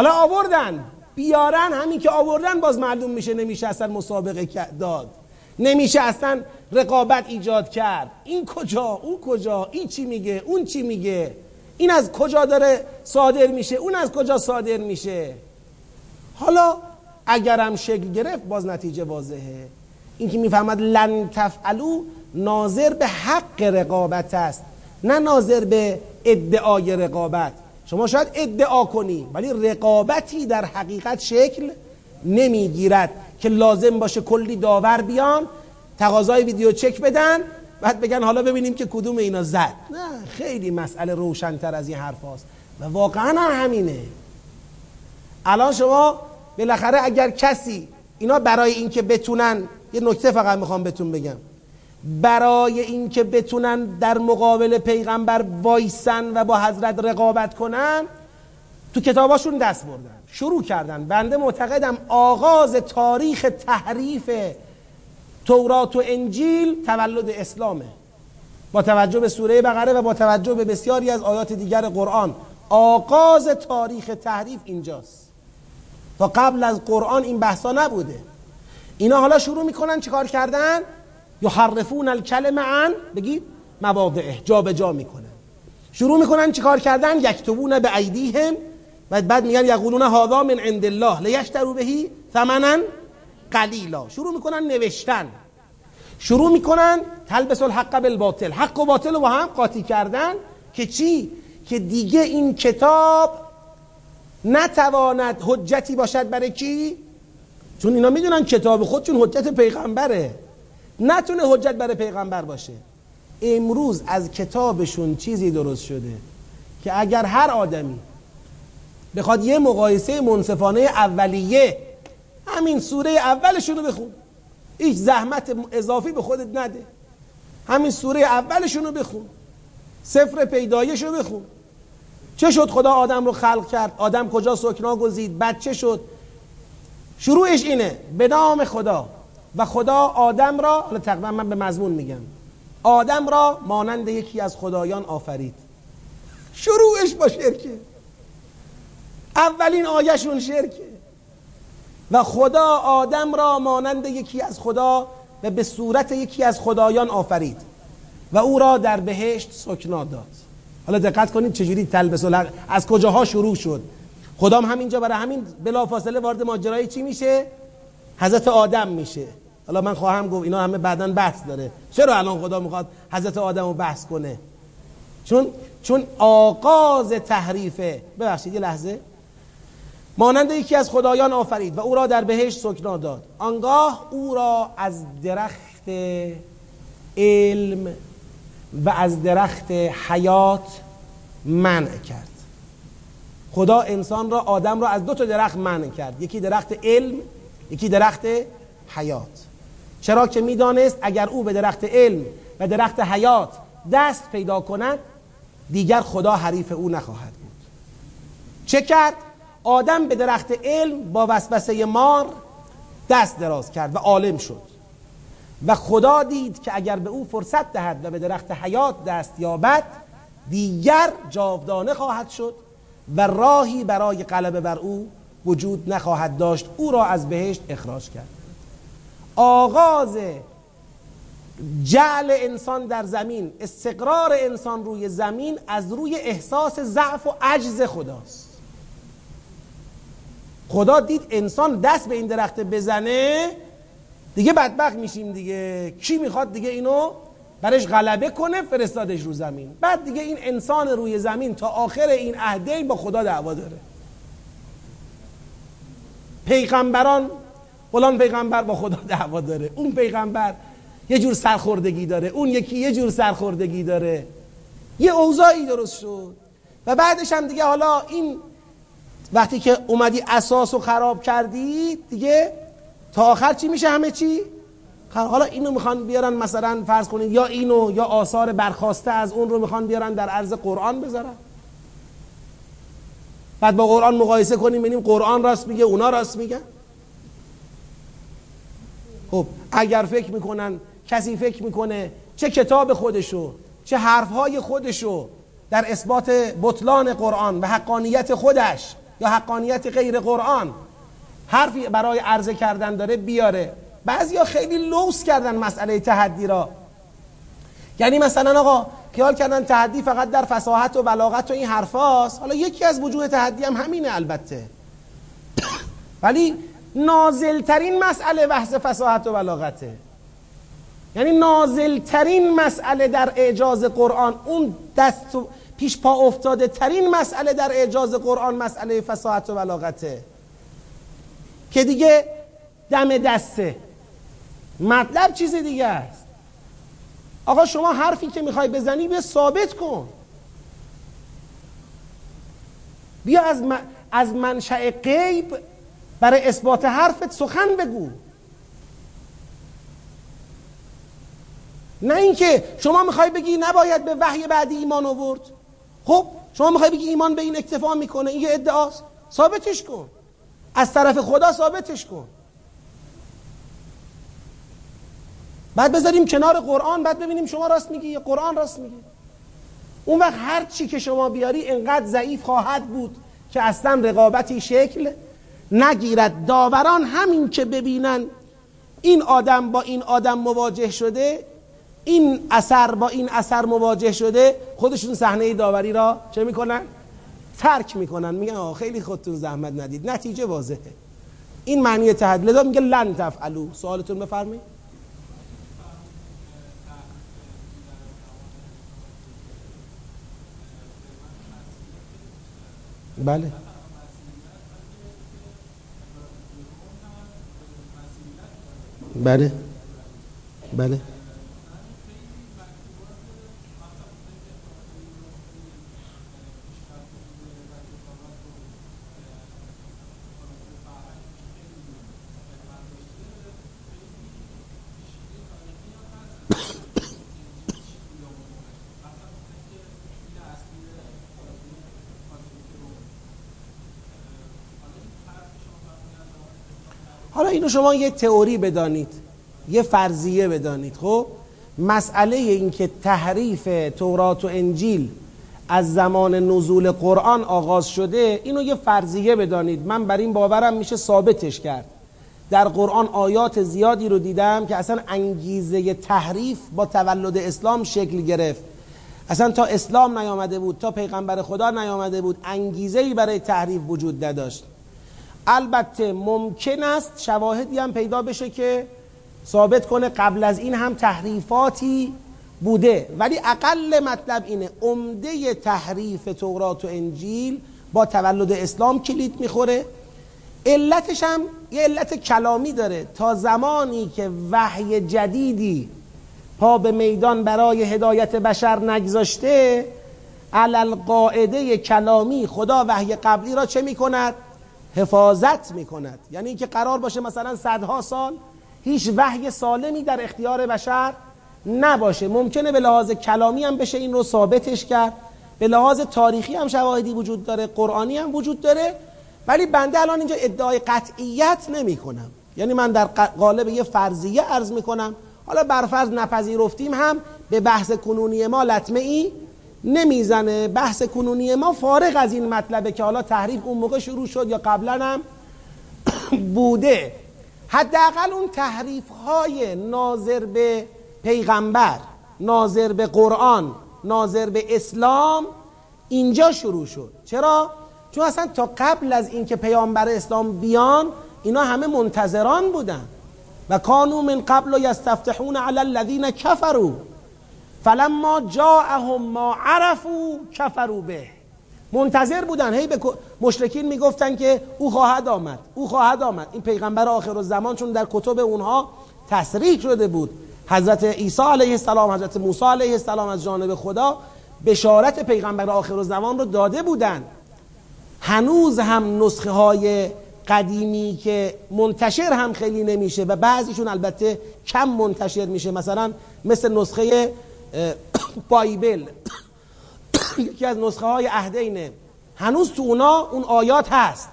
حالا آوردن. بیارن همین که آوردن باز معلوم میشه نمیشه اصلا مسابقه داد. نمیشه اصلا رقابت ایجاد کرد. این کجا؟ اون کجا؟ این چی میگه؟ اون چی میگه؟ این از کجا داره صادر میشه؟ اون از کجا صادر میشه؟ حالا اگرم شکل گرفت باز نتیجه واضحه. این که می‌فهمد لن تفعلو ناظر به حق رقابت است نه ناظر به ادعای رقابت. شما شاید ادعا کنی ولی رقابتی در حقیقت شکل نمی‌گیرد که لازم باشه کلی داور بیان تقاضای ویدیو چک بدن بعد بگن حالا ببینیم که کدوم اینا زد. نه خیلی مسئله روشنتر از این حرف هاست. و واقعا همینه. الان شما بالاخره اگر کسی اینا برای اینکه بتونن یه نکته فقط می‌خوام بهتون بگم. برای اینکه بتونن در مقابل پیغمبر وایسن و با حضرت رقابت کنن تو کتاباشون دست بردن شروع کردن. بنده معتقدم آغاز تاریخ تحریف تورات و انجیل تولد اسلامه. با توجه به سوره بقره و با توجه به بسیاری از آیات دیگر قرآن آغاز تاریخ تحریف اینجاست. تا قبل از قرآن این بحثا نبوده. اینا حالا شروع می‌کنن چیکار کردن؟ یحرفون الکلمه عن بگید مواضعه جا به جا می‌کنن شروع می‌کنن چیکار کردن؟ یکتبون به ایدیهم و بعد میگن یقولون هذا من عند الله لیشتروا بهی ثمنا قلیلا. شروع می‌کنن نوشتن. شروع می‌کنن تلبس الحق بالباطل. حق و باطل رو با هم قاطی کردن که چی؟ که دیگه این کتاب نتواند حجتی باشد برای کی؟ چون اینا می‌دونن کتاب خودشون حجت پیغمبره. نتونه حجت برای پیغمبر باشه. امروز از کتابشون چیزی درست شده که اگر هر آدمی بخواد یه مقایسه منصفانه اولیه همین سوره اولشون رو بخون. هیچ زحمت اضافی به خودت نده. همین سوره اولشون رو بخون. سفر پیدایش رو بخون. چه شد خدا آدم رو خلق کرد؟ آدم کجا سکنا گزید؟ بعد چه شد؟ شروعش اینه. به نام خدا. و خدا آدم را حالا تقریبا من به مضمون میگم آدم را مانند یکی از خدایان آفرید. شروعش با شرکه. اولین آیهشون شرکه. و خدا آدم را مانند یکی از خدا و به صورت یکی از خدایان آفرید. و او را در بهشت سکنا داد. حالا دقت کنید چجوری تلبس از کجاها شروع شد. خدام همینجا برای همین بلافاصله وارد ماجرای چی میشه؟ حضرت آدم میشه. حالا من خواهم گفت اینا همه بعدا بحث داره. چرا الان خدا می‌خواد حضرت آدم رو بحث کنه؟ چون چون آغاز تحریفه. ببخشید یه لحظه. مانند یکی از خدایان آفرید و او را در بهشت سکنا داد. آنگاه او را از درخت علم و از درخت حیات منع کرد. خدا انسان را آدم را از دو تا درخت منع کرد. یکی درخت علم یکی درخت حیات. چرا که می‌دانست اگر او به درخت علم و درخت حیات دست پیدا کند دیگر خدا حریف او نخواهد بود. چه کرد؟ آدم به درخت علم با وسوسه مار دست دراز کرد و عالم شد. و خدا دید که اگر به او فرصت دهد و به درخت حیات دست یابد دیگر جاودانه خواهد شد و راهی برای غلبه بر او وجود نخواهد داشت. او را از بهشت اخراج کرد. آغاز جعل انسان در زمین استقرار انسان روی زمین از روی احساس ضعف و عجز خداست. خدا دید انسان دست به این درخت بزنه دیگه بدبخت میشیم دیگه. کی می‌خواد دیگه اینو برش غلبه کنه فرستادش رو زمین. بعد دیگه این انسان روی زمین تا آخر این عهده با خدا دعوا داره. پیغمبران فلان پیغمبر با خدا دعوا داره اون پیغمبر یه جور سرخوردگی داره اون یکی یه جور سرخوردگی داره. یه اوضاعی درست شد. و بعدش هم دیگه حالا این وقتی که اومدی اساس رو خراب کردی دیگه تا آخر چی میشه همه چی؟ حالا اینو می‌خوان بیارن مثلا فرض کنید یا اینو یا آثار برخواسته از اون رو می‌خوان بیارن در عرض قرآن بذارن. بعد با قرآن مقایسه کنیم ببینیم قرآن راست میگه اونا راست میگن. خب اگر فکر می‌کنن کسی فکر می‌کنه چه کتاب خودشو چه حرفهای خودشو در اثبات بطلان قرآن و حقانیت خودش یا حقانیت غیر قرآن حرفی برای عرضه کردن داره بیاره. بعضیا خیلی لوس کردن مسئله تحدی را. یعنی مثلا آقا خیال کردن تحدی فقط در فساحت و بلاغت و این حرفاست؟ حالا یکی از وجوه تحدی هم همینه البته. ولی نازلترین مسئله بحث فساحت و بلاغته. یعنی نازلترین مسئله در اعجاز قرآن اون دست پیش پا افتاده ترین مسئله در اعجاز قرآن مسئله فساحت و بلاغته. که دیگه دم دسته. مطلب چیز دیگه است. آقا شما حرفی که می‌خوای بزنی به ثابت کن. بیا از, من... از منشأ غیب برای اثبات حرفت سخن بگو. نه اینکه شما می‌خوای بگی نباید به وحی بعدی ایمان آورد. خب شما می‌خوای بگی ایمان به این اکتفا می‌کنه این یه ادعاست. ثابتش کن. از طرف خدا ثابتش کن. بعد بذاریم کنار قرآن بعد ببینیم شما راست میگی یا قرآن راست میگه. اون وقت هر چی که شما بیاری انقدر ضعیف خواهد بود که اصلا رقابتی شکل نگیرد داوران همین که ببینن. این آدم با این آدم مواجه شده این اثر با این اثر مواجه شده خودشون صحنه داوری را چه می‌کنن؟ ترک می‌کنن. میگن آه خیلی خودتون زحمت ندید. نتیجه واضحه. این معنی تحدید لذا میگه لن تفعلو. سوالتون بفرمایید. بله. بله. بله. حالا اینو شما یه تئوری بدانید یه فرضیه بدانید خب؟ مسئله این که تحریف تورات و انجیل از زمان نزول قرآن آغاز شده اینو یه فرضیه بدانید. من بر این باورم میشه ثابتش کرد. در قرآن آیات زیادی رو دیدم که اصلا انگیزه تحریف با تولد اسلام شکل گرفت. اصلا تا اسلام نیامده بود تا پیغمبر خدا نیامده بود انگیزه برای تحریف وجود نداشت. البته ممکن است شواهدی هم پیدا بشه که ثابت کنه قبل از این هم تحریفاتی بوده. ولی اقل مطلب اینه عمده تحریف تورات و انجیل با تولد اسلام کلید می‌خوره. علتش هم یه علت کلامی داره. تا زمانی که وحی جدیدی پا به میدان برای هدایت بشر نگذاشته علل قاعده کلامی خدا وحی قبلی را چه می‌کند؟ حفاظت می‌کند. یعنی اینکه قرار باشه مثلا صدها سال هیچ وحی سالمی در اختیار بشر نباشه. ممکنه به لحاظ کلامی هم بشه این رو ثابتش کرد. به لحاظ تاریخی هم شواهدی وجود داره قرآنی هم وجود داره. ولی بنده الان اینجا ادعای قطعیت نمی کنم یعنی من در قالب یه فرضیه عرض می کنم حالا برفرض نپذیرفتیم هم به بحث کنونی ما لطمه ای نمی‌زنه. بحث کنونی ما فارغ از این مطلبه که حالا تحریف اون موقع شروع شد یا قبلا هم بوده. حداقل اون تحریف های ناظر به پیغمبر ناظر به قرآن ناظر به اسلام اینجا شروع شد. چرا؟ چون اصلا تا قبل از اینکه پیامبر اسلام بیان اینا همه منتظران بودن. و کانو من قبل یستفتحون علی الذین کفروا. فلما جاءهم ما عرفوا کفروا به. منتظر بودن. هی به مشرکین می‌گفتن که او خواهد آمد او خواهد آمد. این پیغمبر آخر الزمان چون در کتب اونها تصریح شده بود. حضرت عیسی علیه السلام حضرت موسی علیه السلام از جانب خدا بشارت پیغمبر آخر الزمان رو داده بودن. هنوز هم نسخه های قدیمی که منتشر هم خیلی نمیشه و بعضیشون البته کم منتشر میشه. مثلا مثل نسخه بایبل. یکی از نسخه های عهدینه هنوز تو اونا اون آیات هست.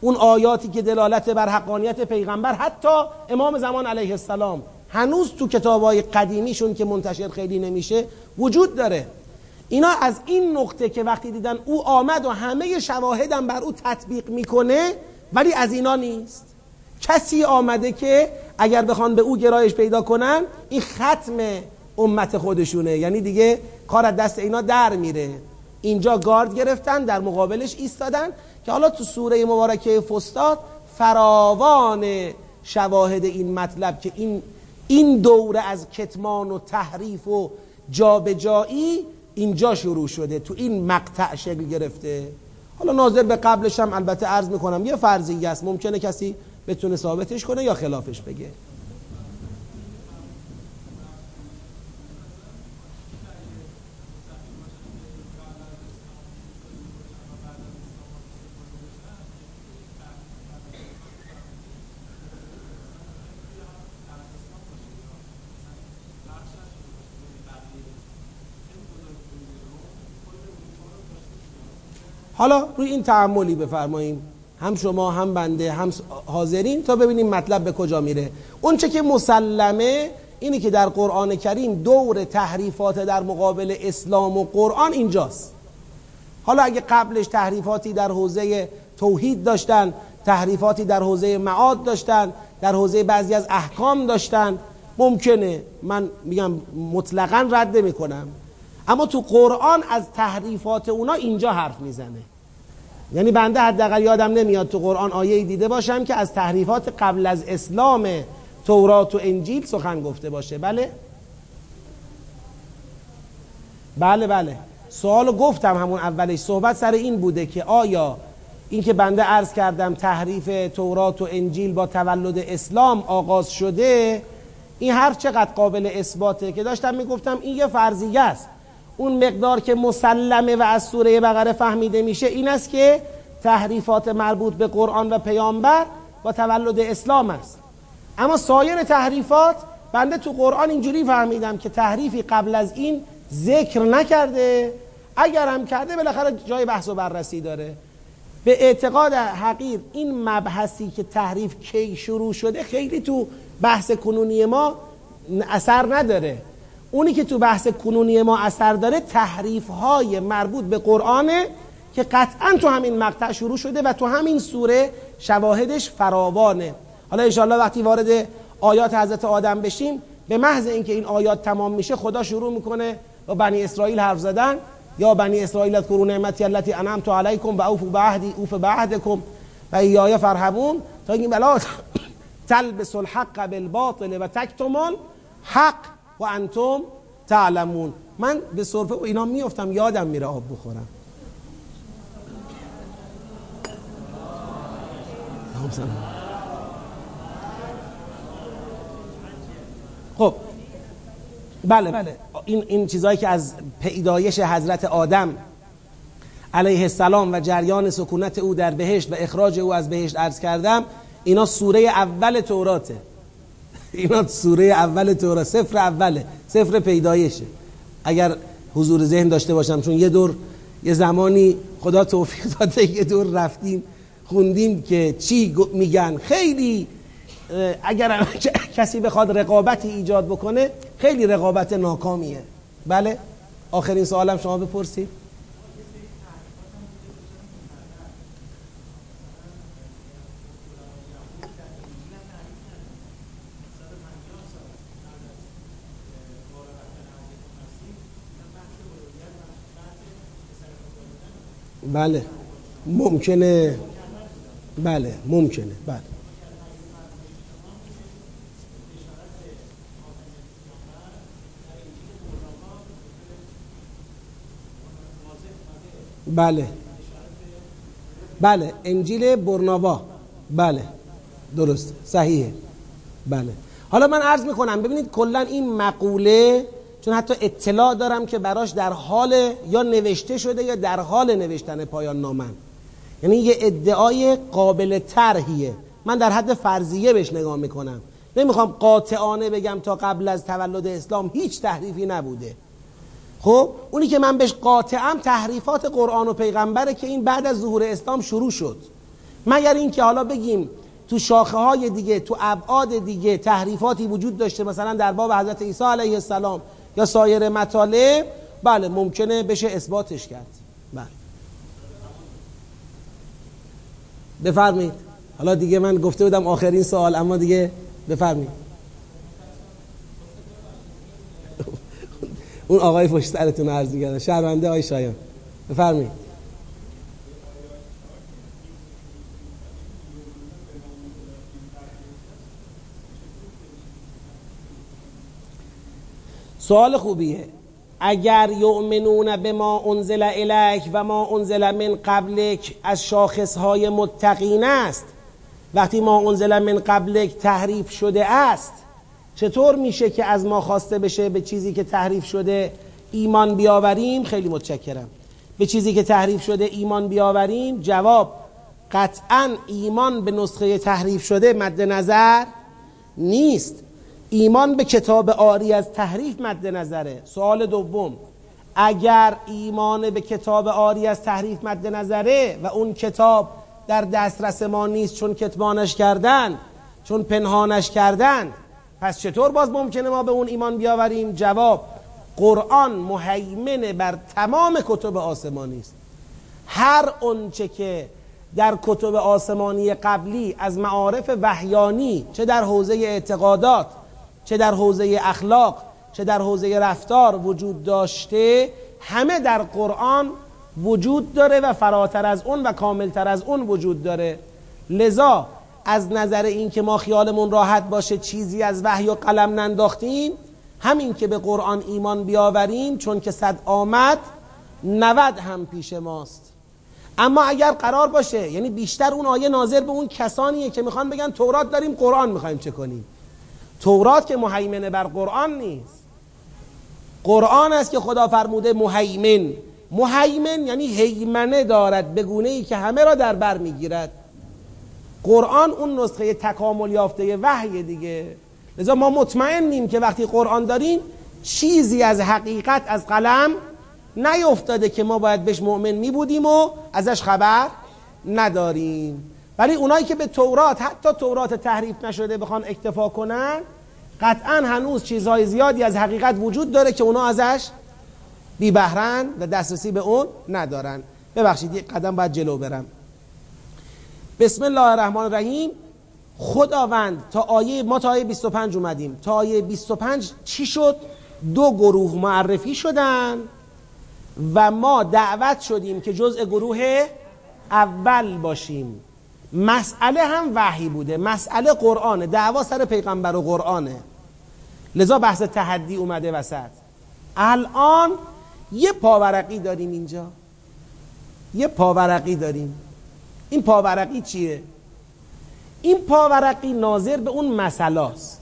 اون آیاتی که دلالت بر حقانیت پیغمبر حتی امام زمان علیه السلام. هنوز تو کتاب های قدیمیشون که منتشر خیلی نمیشه وجود داره. اینا از این نقطه که وقتی دیدن او آمد و همه شواهدم بر او تطبیق می‌کنه ولی از اینا نیست. کسی آمده که اگر بخوان به او گرایش پیدا کنن این ختم امت خودشونه. یعنی دیگه کار از دست اینا در میره. اینجا گارد گرفتن در مقابلش ایستادن که حالا تو سوره مبارکه فستاد فراوان شواهد این مطلب که این این دوره از کتمان و تحریف و جابجایی اینجا شروع شده. تو این مقطع شکل گرفته. حالا ناظر به قبلش هم البته عرض می‌کنم یه فرضیه است. ممکنه کسی بتونه ثابتش کنه یا خلافش بگه. حالا روی این تعملی بفرماییم. هم شما هم بنده هم حاضرین تا ببینیم مطلب به کجا میره. اون چه که مسلمه اینی که در قرآن کریم دور تحریفات در مقابل اسلام و قرآن اینجاست. حالا اگه قبلش تحریفاتی در حوزه توحید داشتن تحریفاتی در حوزه معاد داشتن در حوزه بعضی از احکام داشتن ممکنه. من میگم مطلقا رد می‌کنم اما تو قرآن از تحریفات اونا اینجا حرف می‌زنه. یعنی بنده حداقل یادم نمیاد تو قرآن آیه دیده باشم که از تحریفات قبل از اسلام تورات و انجیل سخن گفته باشه. بله؟ بله بله. سوال گفتم همون اولش. صحبت سر این بوده که آیا این که بنده عرض کردم تحریف تورات و انجیل با تولد اسلام آغاز شده این هر چقدر قابل اثباته که داشتم می‌گفتم این یه فرضیه است. اون مقدار که مسلمه و از سوره بقره فهمیده میشه این است که تحریفات مربوط به قرآن و پیامبر با تولد اسلام است. اما سایر تحریفات بنده تو قرآن اینجوری فهمیدم که تحریفی قبل از این ذکر نکرده. اگر هم کرده بالاخره جای بحث و بررسی داره. به اعتقاد حقیر این مبحثی که تحریف کی شروع شده خیلی تو بحث کنونی ما اثر نداره. اونی که تو بحث کنونی ما اثر داره تحریف های مربوط به قرآنه که قطعا تو همین مقطع شروع شده و تو همین سوره شواهدش فراوانه. حالا انشاءالله وقتی وارد آیات حضرت آدم بشیم به محض اینکه این آیات تمام میشه خدا شروع می‌کنه با بنی اسرائیل حرف زدن. یا بنی اسرائیل اذکروا نعمتی التي انعمت علیکم و بعهدی اوف بعهدکم و ایای فرهبون تا این بلا تلبس الحق بالباطل و تکتمون حق. و انتم تعلمون. من به صرفه و اینا میفتم یادم میره آب بخورم. خب بله. بله. این این چیزهایی که از پیدایش حضرت آدم علیه السلام و جریان سکونت او در بهشت و اخراج او از بهشت عرض کردم اینا سوره اول توراته. اینا سوره اول تورات سفر اوله سفر پیدایشه. اگر حضور ذهن داشته باشم چون یه دور یه زمانی خدا توفیق داده یه دور رفتیم خوندیم که چی میگن. خیلی اگر کسی بخواد رقابتی ایجاد بکنه خیلی رقابت ناکامیه. بله؟ آخرین سوالم شما بپرسید. بله. ممکنه. بله ممکنه. بله. بله. بله. انجیل برنابا بله. درست. صحیحه. بله. حالا من عرض می‌کنم ببینید کلا این مقوله چون حتی اطلاع دارم که براش در حال یا نوشته شده یا در حال نوشتن پایان نامن. یعنی یه ادعای قابل طرحیه. من در حد فرضیه بهش نگاه می‌کنم. نمی‌خوام قاطعانه بگم تا قبل از تولد اسلام هیچ تحریفی نبوده. خب اونی که من بهش قاطعم تحریفات قرآن و پیغمبره که این بعد از ظهور اسلام شروع شد. مگر اینکه حالا بگیم تو شاخه های دیگه تو ابعاد دیگه تحریفاتی وجود داشته مثلا در باب حضرت عیسی علیه السلام یا سایر مطالب؟ بله ممکنه بشه اثباتش کرد. بله. بفرمایید. حالا دیگه من گفته بودم آخرین سوال اما دیگه بفرمایید. اون آقای پشت سرتون عرض می‌کردن شرمنده آقای شایان. بفرمایید. سوال خوبیه. اگر یؤمنون به ما انزل الیک و ما انزل من قبلک از شاخصهای متقین است وقتی ما انزل من قبلک تحریف شده است چطور میشه که از ما خواسته بشه به چیزی که تحریف شده ایمان بیاوریم؟ خیلی متشکرم. به چیزی که تحریف شده ایمان بیاوریم؟ جواب قطعا ایمان به نسخه تحریف شده مد نظر نیست. ایمان به کتاب آری از تحریف مد نظره. سوال دوم اگر ایمان به کتاب آری از تحریف مد نظره و اون کتاب در دسترس ما نیست چون کتمانش کردن چون پنهانش کردن پس چطور باز ممکنه ما به اون ایمان بیاوریم؟ جواب قرآن مهیمن بر تمام کتب آسمانی است. هر اونچه که در کتب آسمانی قبلی از معارف وحیانی چه در حوزه اعتقادات چه در حوزه اخلاق چه در حوزه رفتار وجود داشته همه در قرآن وجود داره و فراتر از اون و کاملتر از اون وجود داره. لذا از نظر این که ما خیالمون راحت باشه چیزی از وحی و قلم ننداختیم همین که به قرآن ایمان بیاوریم چون که صد آمد نود هم پیش ماست. اما اگر قرار باشه یعنی بیشتر اون آیه ناظر به اون کسانیه که می‌خوان بگن تورات داریم قرآن می‌خوایم چه کنیم؟ تورات که مهیمنه بر قرآن نیست. قرآن است که خدا فرموده مهیمن. مهیمن یعنی هیمنه دارد به گونه ای که همه را در بر می‌گیرد. قرآن اون نسخه تکامل یافته وحی دیگه. لذا ما مطمئنیم که وقتی قرآن داریم چیزی از حقیقت از قلم نیفتاده که ما باید بهش مؤمن می بودیم و ازش خبر نداریم. ولی اونایی که به تورات حتی تورات تحریف نشده بخوان اکتفا کنن قطعا هنوز چیزهای زیادی از حقیقت وجود داره که اونا ازش بی بهرن و دسترسی به اون ندارن. ببخشید یک قدم باید جلو برم. بسم الله الرحمن الرحیم. خداوند تا آیه ما تا آیه 25 اومدیم. تا آیه 25 چی شد؟ دو گروه معرفی شدن و ما دعوت شدیم که جزء گروه اول باشیم. مسئله هم وحی بوده. مسئله قرآنه. دعوا سر پیغمبر و قرآنه. لذا بحث تحدی اومده وسط. الان یه پاورقی داریم اینجا. یه پاورقی داریم. این پاورقی چیه؟ این پاورقی ناظر به اون مسئله است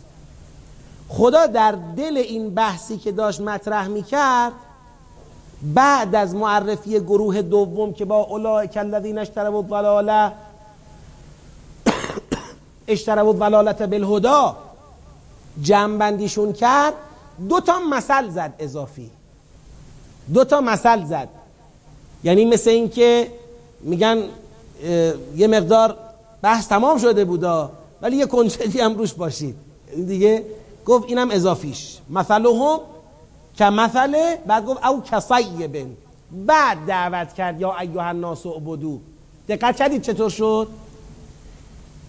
خدا در دل این بحثی که داشت مطرح می‌کرد بعد از معرفی گروه دوم که با اولئک الذین اشتروا الضلاله اشتروا الضلالت بالهدا جمع کرد دو تا مثل زد اضافی. دو تا مثل زد. یعنی مثل اینکه میگن یه مقدار بحث تمام شده بودا ولی یه کنچدی هم روش باشید. دیگه گفت اینم اضافیش. مثلهم که مثله بعد گفت او کسیبن بعد دعوت کرد یا ایها الناس عبدو دقت کردید چطور شد؟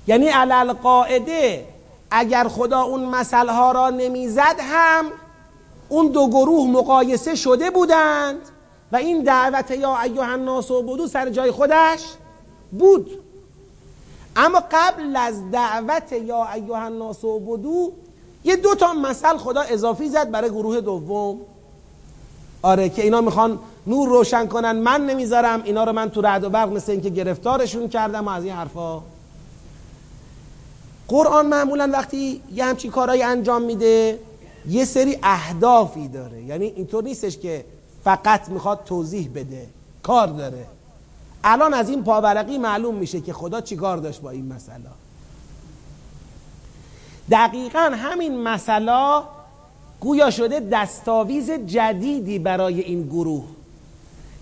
یعنی علل قاعده اگر خدا اون مسئله ها را نمی‌زد هم اون دو گروه مقایسه شده بودند و این دعوت یا ایها الناس عبدو سر جای خودش بود. اما قبل از دعوت یا ایها الناس عبدو یه دو تا مثل خدا اضافی زد برای گروه دوم. آره که اینا می‌خوان نور روشن کنن من نمی‌ذارم اینا رو من تو رعد و برق مثل اینکه گرفتارشون کردم و از این حرفا قرآن معمولا وقتی یه همچین کارهایی انجام میده یه سری اهدافی داره. یعنی اینطور نیستش که فقط می‌خواد توضیح بده کار داره. الان از این پاورقی معلوم میشه که خدا چی کار داشت با این مسئله. دقیقا همین مسئله گویا شده دستاویز جدیدی برای این گروه.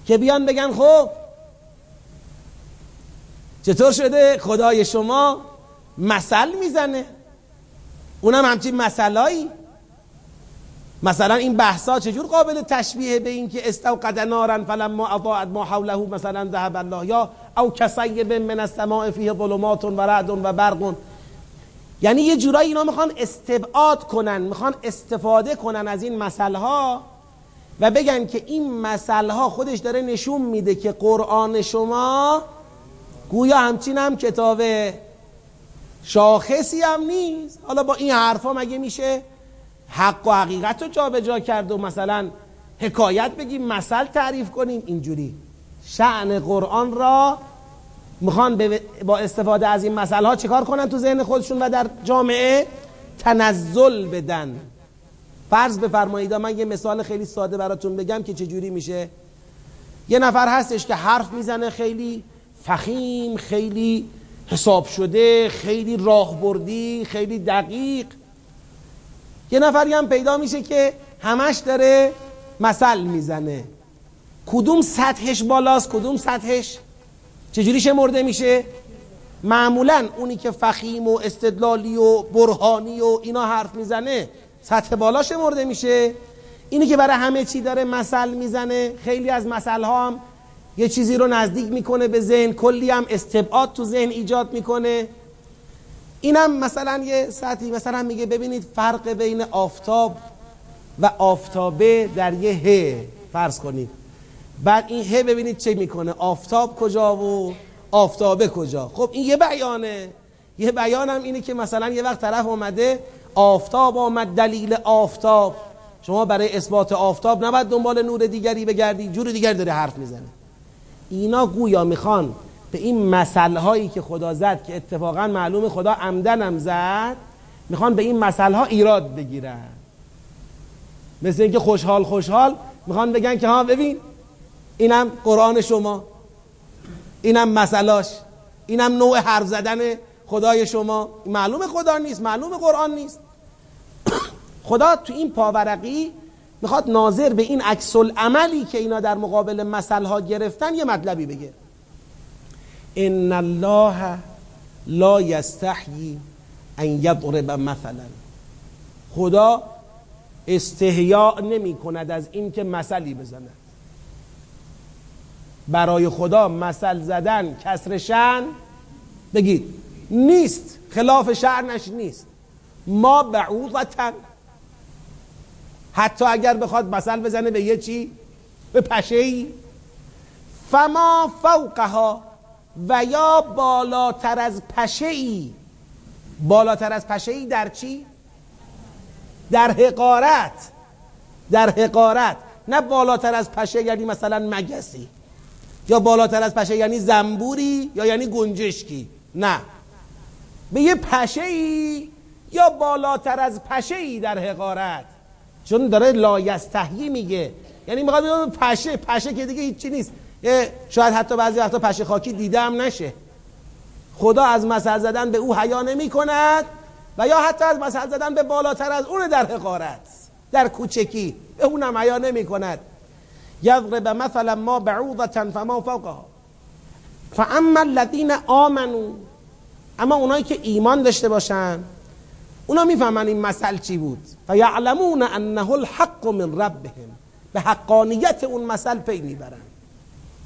که بیان بگن خب چطور شده؟ خدای شما مثل می‌زنه. اونم همچین مسئلهایی مثلا این بحثا چجور قابل تشبیه به این که استوقد نارا فلما اضاءت ما حوله مثلا ذهب الله یا او کسیب من السماء فیه ظلمات و رعد و برق. یعنی یه جورایی اینا می‌خوان استبعاد کنن می‌خوان استفاده کنن از این مسئله ها و بگن که این مسئله ها خودش داره نشون میده که قرآن شما گویا همچین هم کتاب شاخصی هم نیست. حالا با این حرفا مگه میشه حق و حقیقت رو جابجا کرد و مثلا حکایت بگیم مثل تعریف کنیم؟ اینجوری. شعن قرآن را می‌خوان با استفاده از این مسئله ها چیکار کنن تو ذهن خودشون و در جامعه؟ تنزل بدن. فرض بفرمایید من یه مثال خیلی ساده براتون بگم که چجوری میشه. یه نفر هستش که حرف می‌زنه خیلی فخیم خیلی حساب شده خیلی راهبردی خیلی دقیق. یه نفری هم پیدا میشه که همش داره مثل می‌زنه. کدوم سطحش بالاست کدوم سطحش؟ چجوری شمرده میشه؟ معمولا اونی که فخیم و استدلالی و برهانی و اینا حرف می‌زنه سطح بالا شمرده میشه. اینی که برای همه چی داره مثل می‌زنه خیلی از مثل ها هم یه چیزی رو نزدیک می‌کنه به ذهن کلی هم استبعاد تو ذهن ایجاد می‌کنه. اینم مثلا یه سطحی مثلا میگه ببینید فرق بین آفتاب و آفتابه در یه ه فرض کنید. بعد این ه ببینید چه می‌کنه؟ آفتاب کجا و آفتابه کجا؟ خب این یه بیانه. یه بیانم اینه که مثلا یه وقت طرف اومده آفتاب آمد دلیل آفتاب. شما برای اثبات آفتاب نباید دنبال نور دیگری بگردی جور دیگر داره حرف می‌زنه. اینا گویا می‌خوان به این مسئله هایی که خدا زد که اتفاقا معلوم خدا عمدنم زد می‌خوان به این مسئله ها ایراد بگیرن. مثل اینکه خوشحال خوشحال می‌خوان بگن که ها ببین اینم قرآن شما اینم مسئلاش اینم نوع حرف زدن خدای شما. معلوم خدا نیست معلوم قرآن نیست. خدا تو این پاورقی می‌خواد ناظر به این عکس عملی که اینا در مقابل مسئله گرفتن یه مطلبی بگه. ان الله لا یستحیی ان یضرب مثلا. خدا استحیاء نمی کند از اینکه مثلی بزند. برای خدا مثل زدن کسر شن بگید نیست. خلاف شعنش نیست. ما بعوضتن. حتی اگر بخواد مثل بزنه به یه چی؟ به پشه ای فما فوقها و یا بالاتر از پشه ای بالاتر از پشه ای در چی؟ در حقارت. در حقارت. نه بالاتر از پشه یعنی مثلا مگسی. یا بالاتر از پشه یعنی زنبوری یا یعنی گنجشکی. نه. به یه پشه ای یا بالاتر از پشه ای در حقارت. چون داره لایستحیی میگه. یعنی می‌خواد پشه پشه که دیگه هیچی نیست. شاید حتی بعضی وقتا پشه خاکی دیدم نشه. خدا از مثل زدن به او حیا نمی کند و یا حتی از مثل زدن به بالاتر از اون در حقارت در کوچکی به اونم حیا نمی کند یضرب مثلا ما بعوضة فما فوقها. فاما الذين آمنوا اما اونایی که ایمان داشته باشن اونا می‌فهمن این مثل چی بود. فیعلمون انه الحق من ربهم. به حقانیت اون مثل پی می‌برن.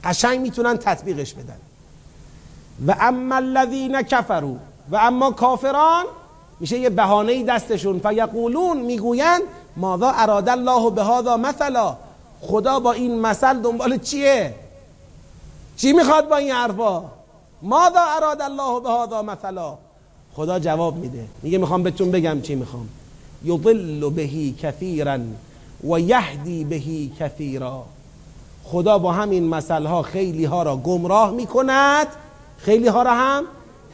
قشنگ می‌تونن تطبیقش بدن. و اما الذین کفروا. و اما کافران میشه یه بهانه دستشون. فیقولون می‌گویند ماذا اراد الله به هذا مثلا؟ خدا با این مثل دنبال چیه؟ چی می‌خواد با این حرفا؟ ماذا اراد الله به هذا مثلا؟ خدا جواب میده. میگه می‌خوام بهتون بگم چی می‌خوام. یضل بهی کثیرا و یهدی بهی کثیرا. خدا با همین مثل ها خیلی ها را گمراه می‌کند خیلی ها را هم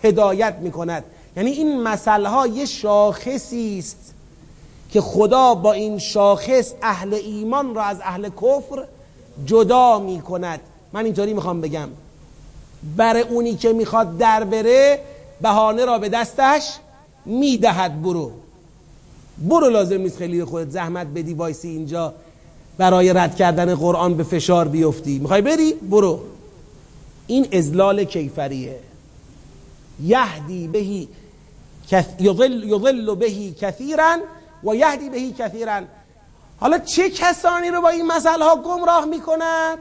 هدایت می‌کند. یعنی این مثل ها یه شاخصی است که خدا با این شاخص اهل ایمان را از اهل کفر جدا می‌کند. من اینطوری می‌خوام بگم. بر اونی که می‌خواد در بره بهانه را به دستش می‌دهد برو. برو لازم نیست خیلی خودت زحمت بدی وایسی اینجا برای رد کردن قرآن به فشار بیفتی. می‌خوای بری؟ برو. این ازلال کیفریه. یهدی بهی یضل, بهی کثیرا و یهدی بهی کثیرا حالا چه کسانی رو با این مسئله ها گمراه می‌کند؟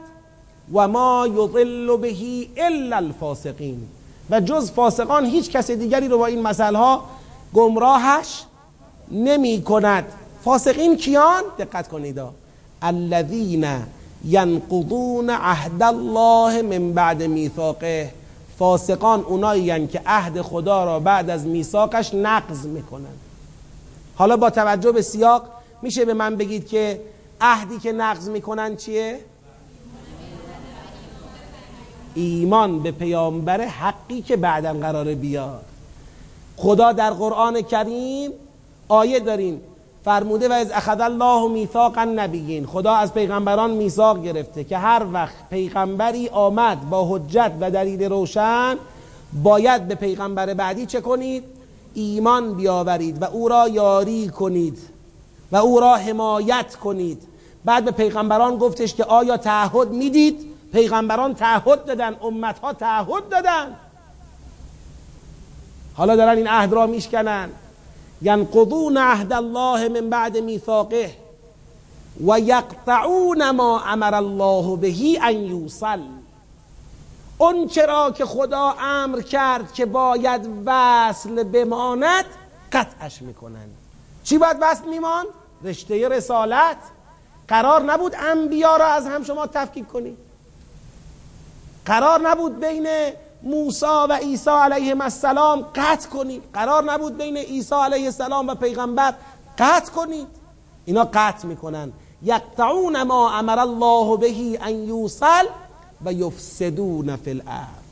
و ما یضل بهی الا الفاسقین. و جز فاسقان هیچ کس دیگری رو با این مسئله ها گمراهش نمی کند فاسقین کیان؟ دقت کنید. الذین ینقضون عهد الله من بعد میثاقه. فاسقان اونایی که عهد خدا را بعد از میثاقش نقض می‌کنن. حالا با توجه به سیاق میشه به من بگید که عهدی که نقض می‌کنن چیه؟ ایمان به پیامبر حقی که بعدا قرار بیاد. خدا در قرآن کریم آیه داریم. فرموده و از اخذ الله میثاق النبیین. خدا از پیغمبران میثاق گرفته که هر وقت پیغمبری آمد با حجت و دلیل روشن باید به پیغمبر بعدی چه کنید؟ ایمان بیاورید و او را یاری کنید و او را حمایت کنید. بعد به پیغمبران گفتش که آیا تعهد می‌دید؟ پیغمبران تعهد دادن امتها تعهد دادن. حالا دارن این عهد را میشکنن. ینقضون عهد الله من بعد میثاقه و یقطعون ما امر الله بهی ان یوصل. اون چرا که خدا امر کرد که باید وصل بماند قطعش می‌کنند چی باید وصل میمان؟ رشته رسالت. قرار نبود انبیا را از هم شما تفکیک کنید قرار نبود بین موسی و عیسی علیه السلام قطع کنید. قرار نبود بین عیسی علیه السلام و پیغمبر قطع کنید. اینا قطع می‌کنن. یقطعون ما امر الله بهی ان یوصل و یفسدون فی الارض.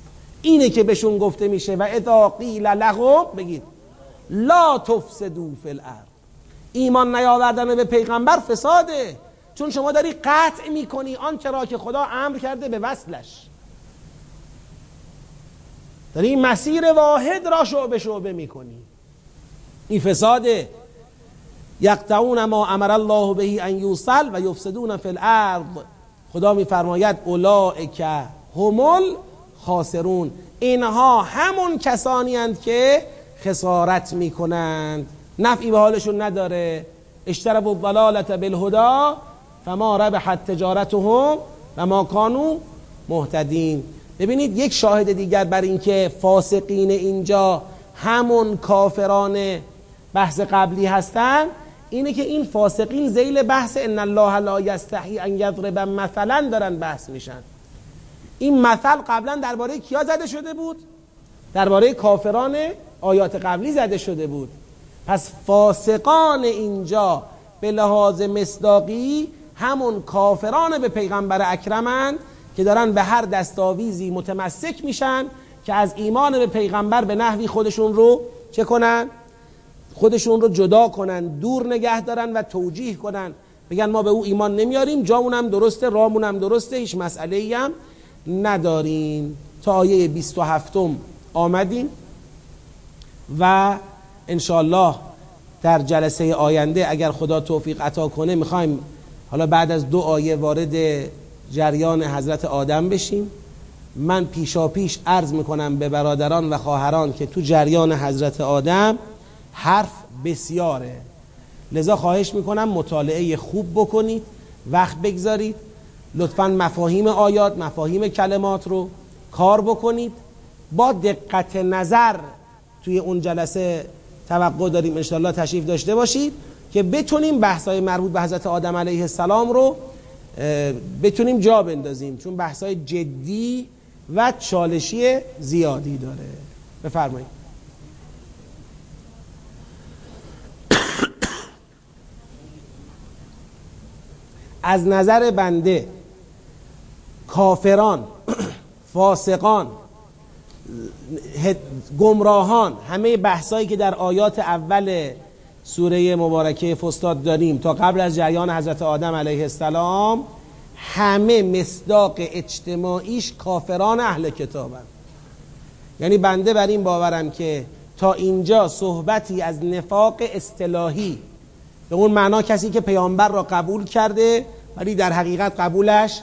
اینه که بهشون گفته میشه و اذا قیل لهم بگید لا تفسدو فی الارض. ایمان نیاوردن به پیغمبر فساده. چون شما داری قطع می‌کنی آنچه را که خدا امر کرده به وصلش. داری این مسیر واحد را شعبه شعبه می‌کنی. این فساده یقطعون ما امر الله بهی ان یوصل و یفسدون فی الارض. خدا میفرماید اولئک همل خاسرون اینها همون کسانی هند که خسارت می‌کنند. نفعی به حالشون نداره. اشتربوا الضلالت بالهدا فما ربحت تجارتهم و ما کانو مهتدین. ببینید یک شاهد دیگر بر اینکه فاسقین اینجا همون کافران بحث قبلی هستند اینه که این فاسقین زیل بحث ان الله لا یستحی ان یضرب مثلا دارن بحث میشن. این مثل قبلا درباره کیا زده شده بود؟ درباره کافران آیات قبلی زده شده بود. پس فاسقان اینجا به لحاظ مصداقی همون کافران به پیغمبر اکرمند که دارن به هر دستاویزی متمسک میشن که از ایمان به پیغمبر به نحوی خودشون رو چه کنن؟ خودشون رو جدا کنن دور نگه دارن و توجیه کنن بگن ما به او ایمان نمیاریم جامونم درسته رامونم درسته هیچ مسئله هم نداریم تا آیه 27 آمدیم و انشالله در جلسه آینده اگر خدا توفیق عطا کنه می‌خوایم حالا بعد از دو آیه وارد جریان حضرت آدم بشیم. من پیشا پیش عرض می‌کنم به برادران و خواهران که تو جریان حضرت آدم حرف بسیاره. لذا خواهش می‌کنم مطالعه خوب بکنید وقت بگذارید لطفا مفاهیم آیات مفاهیم کلمات رو کار بکنید. با دقت نظر توی اون جلسه توقع داریم انشاءالله تشریف داشته باشید که بتونیم بحثای مربوط به حضرت آدم علیه السلام رو بتونیم جا بندازیم چون بحثای جدی و چالشی زیادی داره. بفرمایید. از نظر بنده کافران فاسقان گمراهان همه بحثایی که در آیات اول سوره مبارکه فستاد داریم. تا قبل از جریان حضرت آدم علیه السلام همه مصداق اجتماعیش کافران اهل کتابن. یعنی بنده بر این باورم که تا اینجا صحبتی از نفاق اصطلاحی به اون معنا کسی که پیامبر را قبول کرده ولی در حقیقت قبولش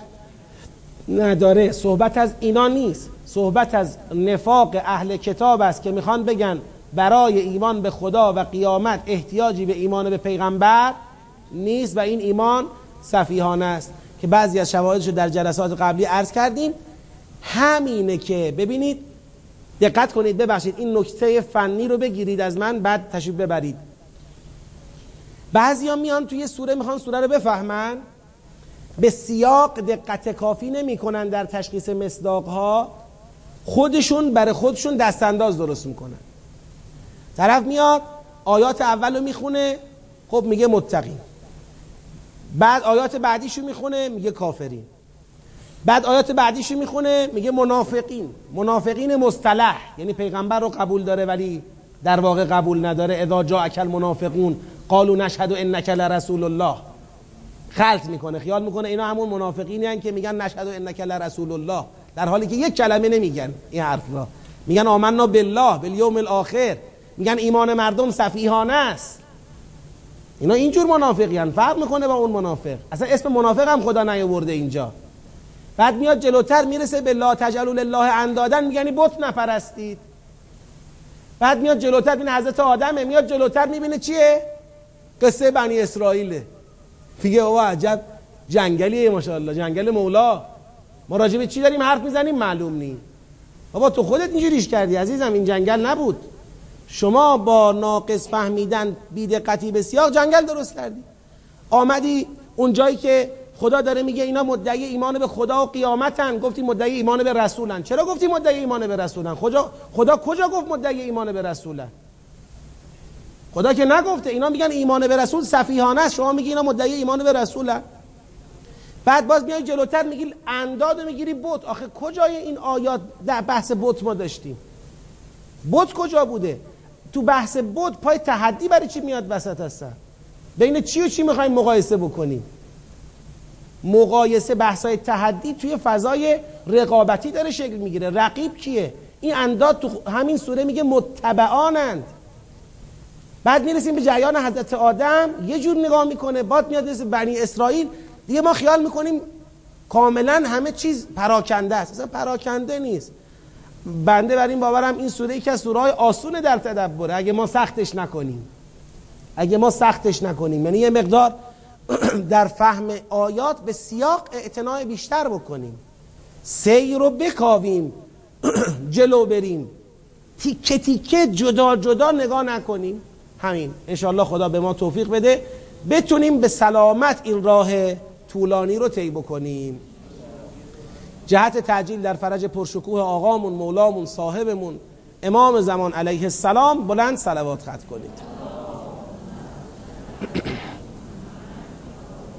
نداره. صحبت از اینا نیست. صحبت از نفاق اهل کتاب است که می‌خوان بگن برای ایمان به خدا و قیامت احتیاجی به ایمان به پیغمبر نیست و این ایمان صفیحانه است که بعضی از شواهدش در جلسات قبلی عرض کردیم. همینه که ببینید دقت کنید ببخشید این نکته فنی رو بگیرید از من بعد تشریف ببرید. بعضی میان توی سوره می‌خوان سوره رو بفهمن. به سیاق دقت کافی نمی‌کنن در تشخیص مصداق ها خودشون برای خودشون دستانداز درست می‌کنن. طرف میاد آیات اول رو می‌خونه خب میگه متقین. بعد آیات بعدیشو می‌خونه میگه کافرین. بعد آیات بعدیشو می‌خونه میگه منافقین. منافقین مصطلح یعنی پیغمبر رو قبول داره ولی در واقع قبول نداره. اذا جا اکل منافقون قالو نشهد انک لرسول الله. خلط می‌کنه خیال می‌کنه اینا همون منافقینی هن که میگن نشهد انک لرسول الله. در حالی که یک کلمه نمیگن این حرف را. میگن آمنا بالله بالیوم الاخر. میگن ایمان مردم صفیحانه است. اینا اینجور منافقی هن. فرق می‌کنه با اون منافق. اصلا اسم منافق هم خدا نیاورده اینجا. بعد میاد جلوتر می‌رسه به لا تجلو لله اندادن. میگنی بت نپرستید بعد میاد جلوتر این حضرت آدمه. میاد جلوتر می‌بینه چیه؟ قصه بنی اسرائیله. میگه او عجب جنگلیه ماشاءالله. جنگل مولا. ما راجع چی داریم حرف می‌زنیم؟ معلوم نی. بابا تو خودت اینجوریش کردی عزیزم. این جنگل نبود. شما با ناقص فهمیدن بیدقتی بسیار جنگل درست کردی. آمدی اون جایی که خدا داره میگه اینا مدعی ایمان به خدا و قیامتن. گفتی مدعی ایمان به رسولن. چرا گفتی مدعی ایمان به رسولن؟ خدا خدا کجا گفت مدعی ایمان به رسولن؟ خدا که نگفته. اینا میگن ایمان به رسول سفیهانه است. شما میگی اینا مدعی ایمان به رسولن؟ بعد باز میای جلوتر میگی انداد می‌گیری بت. آخه کجای این آیات در بحث بت ما داشتیم؟ بت کجا بوده؟ تو بحث بت پای تحدی برای چی میاد وسط هستن؟ بین چی و چی می‌خوایم مقایسه بکنیم؟ مقایسه بحثای تحدی توی فضای رقابتی داره شکل می‌گیره. رقیب کیه؟ این انداد تو همین سوره میگه متبعانند. بعد می‌رسیم به جریان حضرت آدم. یه جور نگاه می‌کنه. بعد میاد بنی اسرائیل. دیگه ما خیال می‌کنیم کاملا همه چیز پراکنده است. اصلا پراکنده نیست. بنده بر این باورم این سوره یکی از سوره آسونه در تدبره اگه ما سختش نکنیم اگه ما سختش نکنیم یعنی یه مقدار در فهم آیات به سیاق اعتناع بیشتر بکنیم. سیر رو بکاویم جلو بریم. تیکه تیکه جدا جدا نگاه نکنیم. همین. انشاءالله خدا به ما توفیق بده. بتونیم به سلامت این راه طولانی رو طی بکنیم. جهت تعجیل در فرج پرشکوه آقامون مولامون صاحبمون. امام زمان علیه السلام بلند سلوات خط کنید.